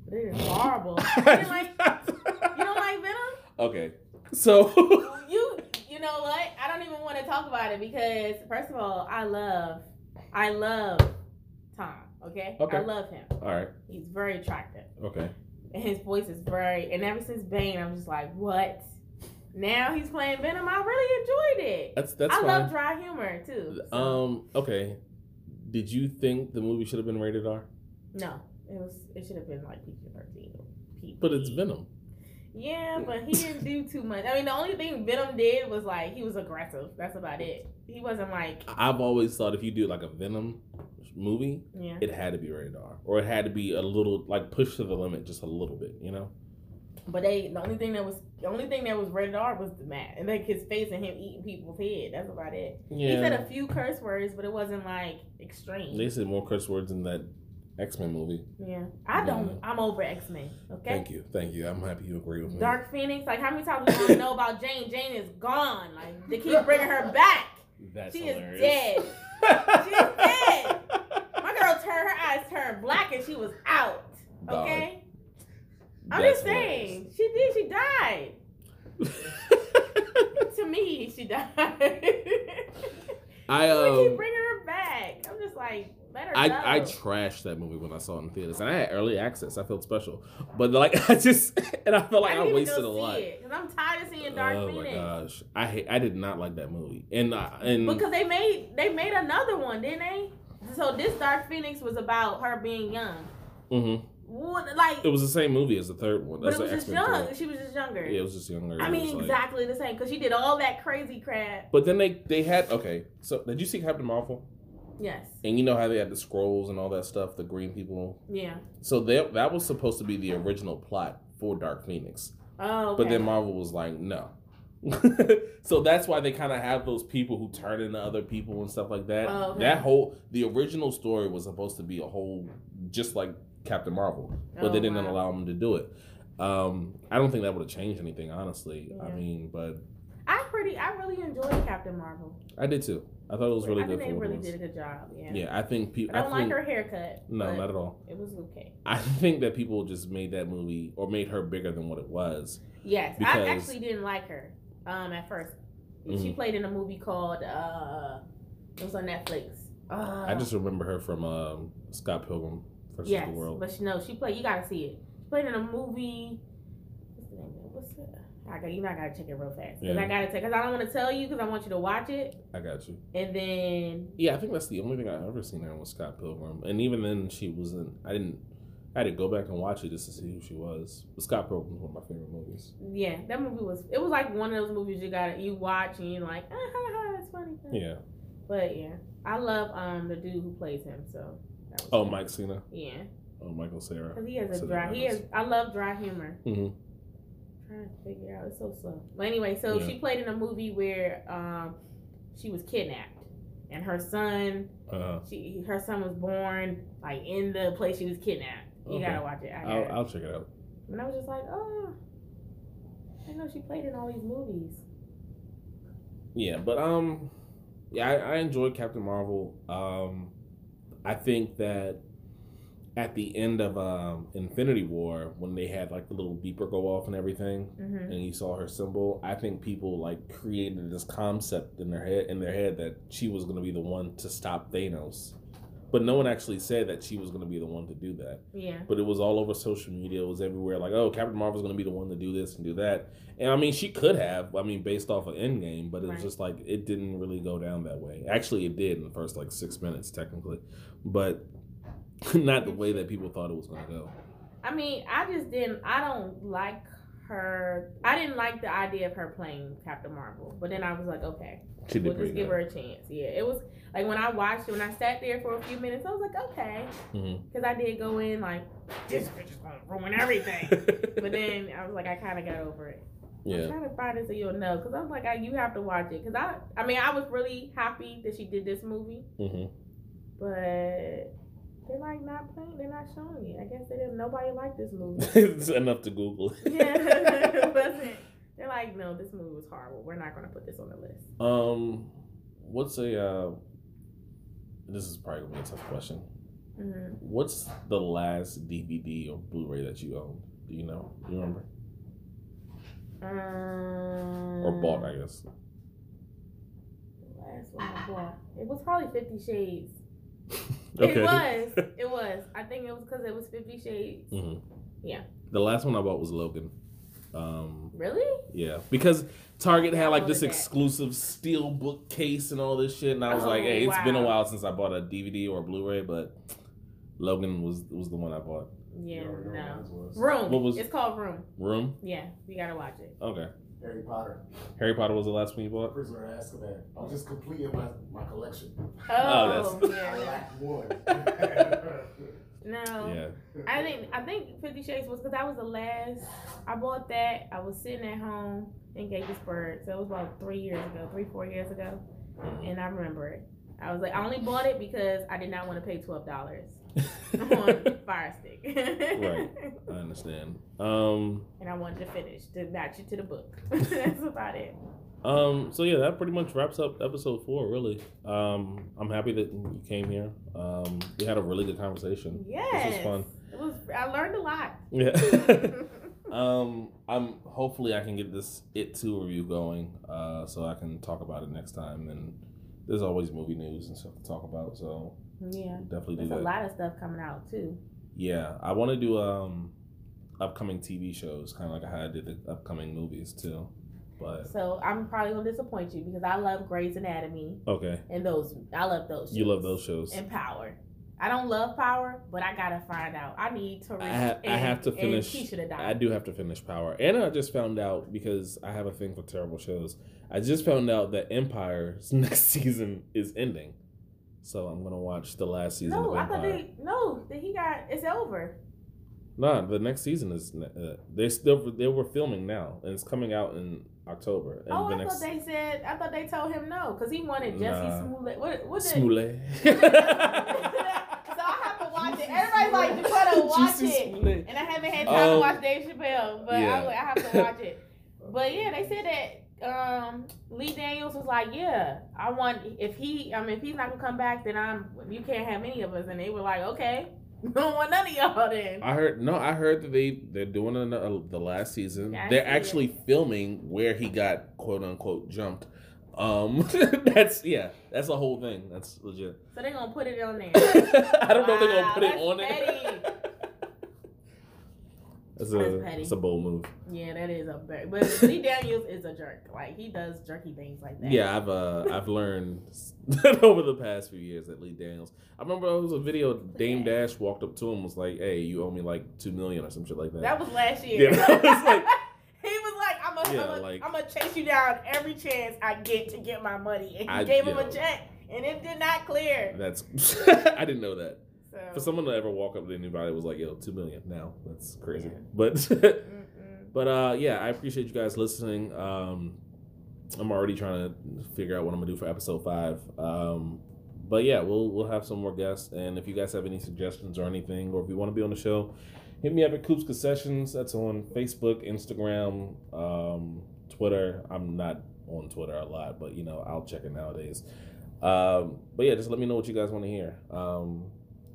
Speaker 2: But They did horrible. you, like, you don't like Venom?
Speaker 1: okay, so
Speaker 2: You you know what? I don't even want to talk about it because first of all, I love I love Tom. Okay.
Speaker 1: Okay.
Speaker 2: I love him.
Speaker 1: all right,
Speaker 2: He's very attractive,
Speaker 1: okay,
Speaker 2: and his voice is very. And ever since Bane, I'm just like, what? Now he's playing Venom. I really enjoyed it.
Speaker 1: that's that's
Speaker 2: I
Speaker 1: fine.
Speaker 2: love dry humor too. so-
Speaker 1: Um, okay. Did you think the movie should have been rated R?
Speaker 2: No, it was. It should have been like PG thirteen.
Speaker 1: But it's Venom.
Speaker 2: Yeah, but he didn't do too much. I mean, the only thing Venom did was like he was aggressive. That's about it. He wasn't like
Speaker 1: I've always thought if you do like a Venom movie,
Speaker 2: yeah.
Speaker 1: it had to be rated R, or it had to be a little like pushed to the limit, just a little bit, you know.
Speaker 2: But they the only thing that was the only thing that was rated R was the mat and like his face and him eating people's head. That's about it. He said a few curse words, but it wasn't like extreme.
Speaker 1: they said more curse words than that X Men movie.
Speaker 2: yeah, I don't. I'm over X Men. Okay.
Speaker 1: Thank you, thank you. I'm happy you agree with me.
Speaker 2: Dark Phoenix. Like how many times do we want to know about Jane? Jane is gone. Like they keep bringing her back.
Speaker 1: That's
Speaker 2: she
Speaker 1: hilarious.
Speaker 2: is dead. She's dead. My girl turned her eyes turned black and she was out.
Speaker 1: Dog.
Speaker 2: Okay. I'm
Speaker 1: That's
Speaker 2: just saying. She did. She died. To me, she died.
Speaker 1: I
Speaker 2: we keep
Speaker 1: um
Speaker 2: bringing her back. I'm just like, let her go.
Speaker 1: I I trashed that movie when I saw it in theaters, and I had early access. I felt special, but like I just and I felt like I,
Speaker 2: even
Speaker 1: wasted a lot.
Speaker 2: Cause I'm tired of seeing Dark
Speaker 1: oh
Speaker 2: Phoenix.
Speaker 1: my gosh, I hate, I did not like that movie, and uh, and
Speaker 2: Because they made they made another one, didn't they? So this Dark Phoenix was about her being young.
Speaker 1: Mm-hmm.
Speaker 2: What like?
Speaker 1: it was the same movie as the third one.
Speaker 2: but it was just young.
Speaker 1: three.
Speaker 2: She was just younger.
Speaker 1: Yeah, it was just younger.
Speaker 2: I mean,
Speaker 1: was like-
Speaker 2: exactly the same because she did all that crazy crap.
Speaker 1: But then they they had okay. So did you see Captain Marvel?
Speaker 2: Yes.
Speaker 1: And you know how they had the scrolls and all that stuff, the green people.
Speaker 2: Yeah.
Speaker 1: So that that was supposed to be the original plot for Dark Phoenix.
Speaker 2: Oh. Okay.
Speaker 1: But then Marvel was like, no, so that's why they kind of have those people who turn into other people and stuff like that.
Speaker 2: Oh, okay.
Speaker 1: That whole the original story was supposed to be a whole just like Captain Marvel, but
Speaker 2: Oh,
Speaker 1: they didn't
Speaker 2: wow.
Speaker 1: allow them to do it. Um, I don't think that would have changed anything, honestly. I mean, but
Speaker 2: pretty, I really enjoyed Captain Marvel.
Speaker 1: I did too. I thought it was really
Speaker 2: I
Speaker 1: good
Speaker 2: think they really did a good job. Yeah.
Speaker 1: Yeah, I think people.
Speaker 2: I don't
Speaker 1: think,
Speaker 2: like her haircut.
Speaker 1: No, not at all.
Speaker 2: It was okay.
Speaker 1: I think that people just made that movie or made her bigger than what it was.
Speaker 2: Yes,
Speaker 1: Because-
Speaker 2: I actually didn't like her um, at 1st She
Speaker 1: Mhm.
Speaker 2: played in a movie called uh, it was on Netflix. Uh,
Speaker 1: I just remember her from um, Scott Pilgrim versus
Speaker 2: yes,
Speaker 1: the World.
Speaker 2: but she, no, she played. You gotta see it. She played in a movie. What's the name? of it? What's it? I got you. Know I gotta check it real fast because
Speaker 1: Yeah.
Speaker 2: I gotta take because I don't want to tell you because I want you to watch it
Speaker 1: I got you.
Speaker 2: and then
Speaker 1: Yeah, I think that's the only thing I've ever seen her in was Scott Pilgrim, and even then she wasn't. I didn't. I had to go back and watch it just to see who she was. But Scott Pilgrim was one of my favorite movies.
Speaker 2: yeah, that movie was. It was like one of those movies you got you watch and you're like, ah, ha, ha, that's funny.
Speaker 1: Yeah.
Speaker 2: But yeah, I love um the dude who plays him. So. That was
Speaker 1: Oh. Mike Cena.
Speaker 2: Yeah,
Speaker 1: Oh, Michael Cera.
Speaker 2: because he has a dry. He has. I love dry humor.
Speaker 1: hmm
Speaker 2: trying to figure out. It's so slow. But anyway, so
Speaker 1: Yeah.
Speaker 2: she played in a movie where um she was kidnapped, and her son,
Speaker 1: Uh,
Speaker 2: she her son was born like in the place she was kidnapped. You
Speaker 1: Okay.
Speaker 2: gotta watch it. I
Speaker 1: I'll. I'll check it out.
Speaker 2: and I was just like, oh, I know she played in all these movies.
Speaker 1: Yeah, but um, yeah, I, I enjoyed Captain Marvel. Um, I think that at the end of um Infinity War, when they had like the little beeper go off and everything,
Speaker 2: hmm
Speaker 1: and you saw her symbol, I think people like created this concept in their head in their head that she was going to be the one to stop Thanos. But no one actually said that she was going to be the one to do that.
Speaker 2: Yeah.
Speaker 1: But it was all over social media. It was everywhere. Like, oh, Captain Marvel's going to be the one to do this and do that. And I mean, she could have. I mean, based off of Endgame, but it was just like it didn't really go down that way. Actually, it did in the first like six minutes, technically, but not the way that people thought it was going to go.
Speaker 2: I mean, I just didn't. I don't like her. I didn't like the idea of her playing Captain Marvel. But then I was like, okay,
Speaker 1: She did
Speaker 2: we'll just give
Speaker 1: good.
Speaker 2: her a chance. Yeah, it was like when I watched it, when I sat there for a few minutes, I was like, okay,
Speaker 1: Mhm.
Speaker 2: because I did go in like this bitch is gonna ruin everything. but then I was like, I kind of got over it. I'm
Speaker 1: yeah,
Speaker 2: trying to find it so you'll know, because I was like, I, you have to watch it, because I, I mean, I was really happy that she did this movie,
Speaker 1: hmm
Speaker 2: but they're like not playing, they're not showing it. I guess they didn't. Nobody liked this movie.
Speaker 1: it's enough to Google.
Speaker 2: yeah, it wasn't. They're like, no, this movie was horrible. We're not gonna put this on the list.
Speaker 1: Um, what's a? Uh, this is probably gonna be a tough question.
Speaker 2: hmm
Speaker 1: What's the last DVD or Blu-ray that you owned? Do you know? Do you remember?
Speaker 2: Um,
Speaker 1: Or bought, I guess.
Speaker 2: The last one I bought. It was probably Fifty Shades.
Speaker 1: Okay.
Speaker 2: It was. It was. I think it was because it was Fifty Shades.
Speaker 1: hmm
Speaker 2: Yeah.
Speaker 1: The last one I bought was Logan. Um,
Speaker 2: Really?
Speaker 1: yeah, because Target had like this
Speaker 2: How that?
Speaker 1: exclusive steel book case and all this shit, and I was like,
Speaker 2: Oh,
Speaker 1: "Hey, it's been a while since I bought a DVD or a Blu-ray, but Logan was was the one I bought."
Speaker 2: Yeah.
Speaker 3: You already know
Speaker 2: No.
Speaker 3: what mine was.
Speaker 2: Room.
Speaker 1: What was-
Speaker 2: It's called Room.
Speaker 1: Room.
Speaker 2: Yeah. You gotta watch it.
Speaker 1: Okay.
Speaker 3: Harry Potter,
Speaker 1: Harry Potter was the last one you bought.
Speaker 3: Prisoner of Azkaban. I'm just completing my, my collection.
Speaker 2: Oh,
Speaker 1: that's-
Speaker 3: I
Speaker 2: yeah.
Speaker 3: lack one.
Speaker 2: No.
Speaker 1: Yeah.
Speaker 2: I think I think Fifty Shades was because that was the last I bought that. I was sitting at home in Gaithersburg, so it was about three years ago, three four years ago,
Speaker 1: Mhm.
Speaker 2: and I remember it. I was like, I only bought it because I did not want to pay twelve dollars on Fire Stick.
Speaker 1: Right. I understand. Um.
Speaker 2: And I wanted to finish to match it to the book. That's about it.
Speaker 1: Um, so yeah, that pretty much wraps up episode four. Really, um, I'm happy that you came here. Um, we had a really good conversation.
Speaker 2: Yes.
Speaker 1: This was fun.
Speaker 2: It was. I learned a lot.
Speaker 1: Yeah. um, I'm hopefully I can get this It Two review going, uh, so I can talk about it next time. And there's always movie news and stuff to talk about, so
Speaker 2: yeah.
Speaker 1: definitely do
Speaker 2: There's a lot of stuff coming out too.
Speaker 1: Yeah, I want to do um upcoming TV shows, kind of like how I did the upcoming movies too. But
Speaker 2: So I'm probably gonna disappoint you because I love Grey's Anatomy
Speaker 1: okay,
Speaker 2: and those. I love those.
Speaker 1: you love those shows.
Speaker 2: and Power. I don't love Power, but I gotta find out. I need to.
Speaker 1: I ha- I have to finish-
Speaker 2: And Keisha to die.
Speaker 1: I do have to finish Power, and I just found out because I have a thing for terrible shows. I just found out that Empire's next season is ending, so I'm gonna watch the last season
Speaker 2: No,
Speaker 1: of
Speaker 2: I thought they no that he got it's over.
Speaker 1: Nah, the next season is uh, they still they were filming now, and it's coming out in October.
Speaker 2: Oh, I
Speaker 1: next
Speaker 2: thought they said. I thought they told him no because he wanted Jussie
Speaker 1: Nah.
Speaker 2: Smollett. What? Did?
Speaker 1: Smollett.
Speaker 2: so I have to watch it. Everybody's like, you gotta watch it,
Speaker 1: Smollett.
Speaker 2: and I haven't had time to
Speaker 1: Um,
Speaker 2: watch Dave Chappelle, but
Speaker 1: yeah.
Speaker 2: I, I have to watch it. But yeah, they said that um, Lee Daniels was like, yeah, I want if he, I mean, if he's not gonna come back, then I'm. You can't have any of us, and they were like, okay, we don't want none of y'all then.
Speaker 1: I heard no. I heard that they they're doing an, uh, the last season.
Speaker 2: Yeah,
Speaker 1: they're actually filming where he got quote unquote jumped. Um, that's yeah. That's the whole thing. That's legit.
Speaker 2: So they're gonna put it on there.
Speaker 1: I don't know if they're gonna put it on
Speaker 2: petty.
Speaker 1: there. That's
Speaker 2: That's
Speaker 1: a
Speaker 2: petty.
Speaker 1: it's a bold move.
Speaker 2: Yeah, that is a very. But Lee Daniels is a jerk. Like he does jerky things like that.
Speaker 1: Yeah, I've uh I've learned over the past few years that Lee Daniels. I remember it was a video. Dame Dash walked up to him was like, "Hey, you owe me like two million or some shit like that."
Speaker 2: That was last year.
Speaker 1: Yeah, was like-
Speaker 2: he was like, I'm gonna,
Speaker 1: Yeah,
Speaker 2: I'm, gonna,
Speaker 1: like-
Speaker 2: I'm gonna chase you down every chance I get to get my money. And he
Speaker 1: I-
Speaker 2: gave him a check, and it did not clear.
Speaker 1: That's I didn't know that.
Speaker 2: So
Speaker 1: For someone to ever walk up to anybody was like, "Yo, two million now." That's crazy.
Speaker 2: Yeah.
Speaker 1: But but uh, yeah, I appreciate you guys listening. Um, I'm already trying to figure out what I'm gonna do for episode five. Um, but yeah, we'll we'll have some more guests, and if you guys have any suggestions or anything, or if you want to be on the show, hit me up at Coops Concessions. That's on Facebook, Instagram, um, Twitter. I'm not on Twitter a lot, but you know I'll check it nowadays. Um, but yeah, just let me know what you guys want to hear. Um,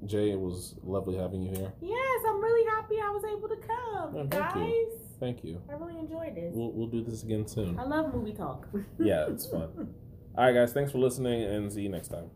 Speaker 1: Jay, it was lovely having you here.
Speaker 2: Yes, I'm really happy I was able to come,
Speaker 1: Oh,
Speaker 2: you
Speaker 1: thank
Speaker 2: guys.
Speaker 1: you. Thank you.
Speaker 2: I really enjoyed this.
Speaker 1: We'll we'll do this again soon.
Speaker 2: I love movie talk.
Speaker 1: Yeah, it's fun. All right, guys. Thanks for listening, and see you next time.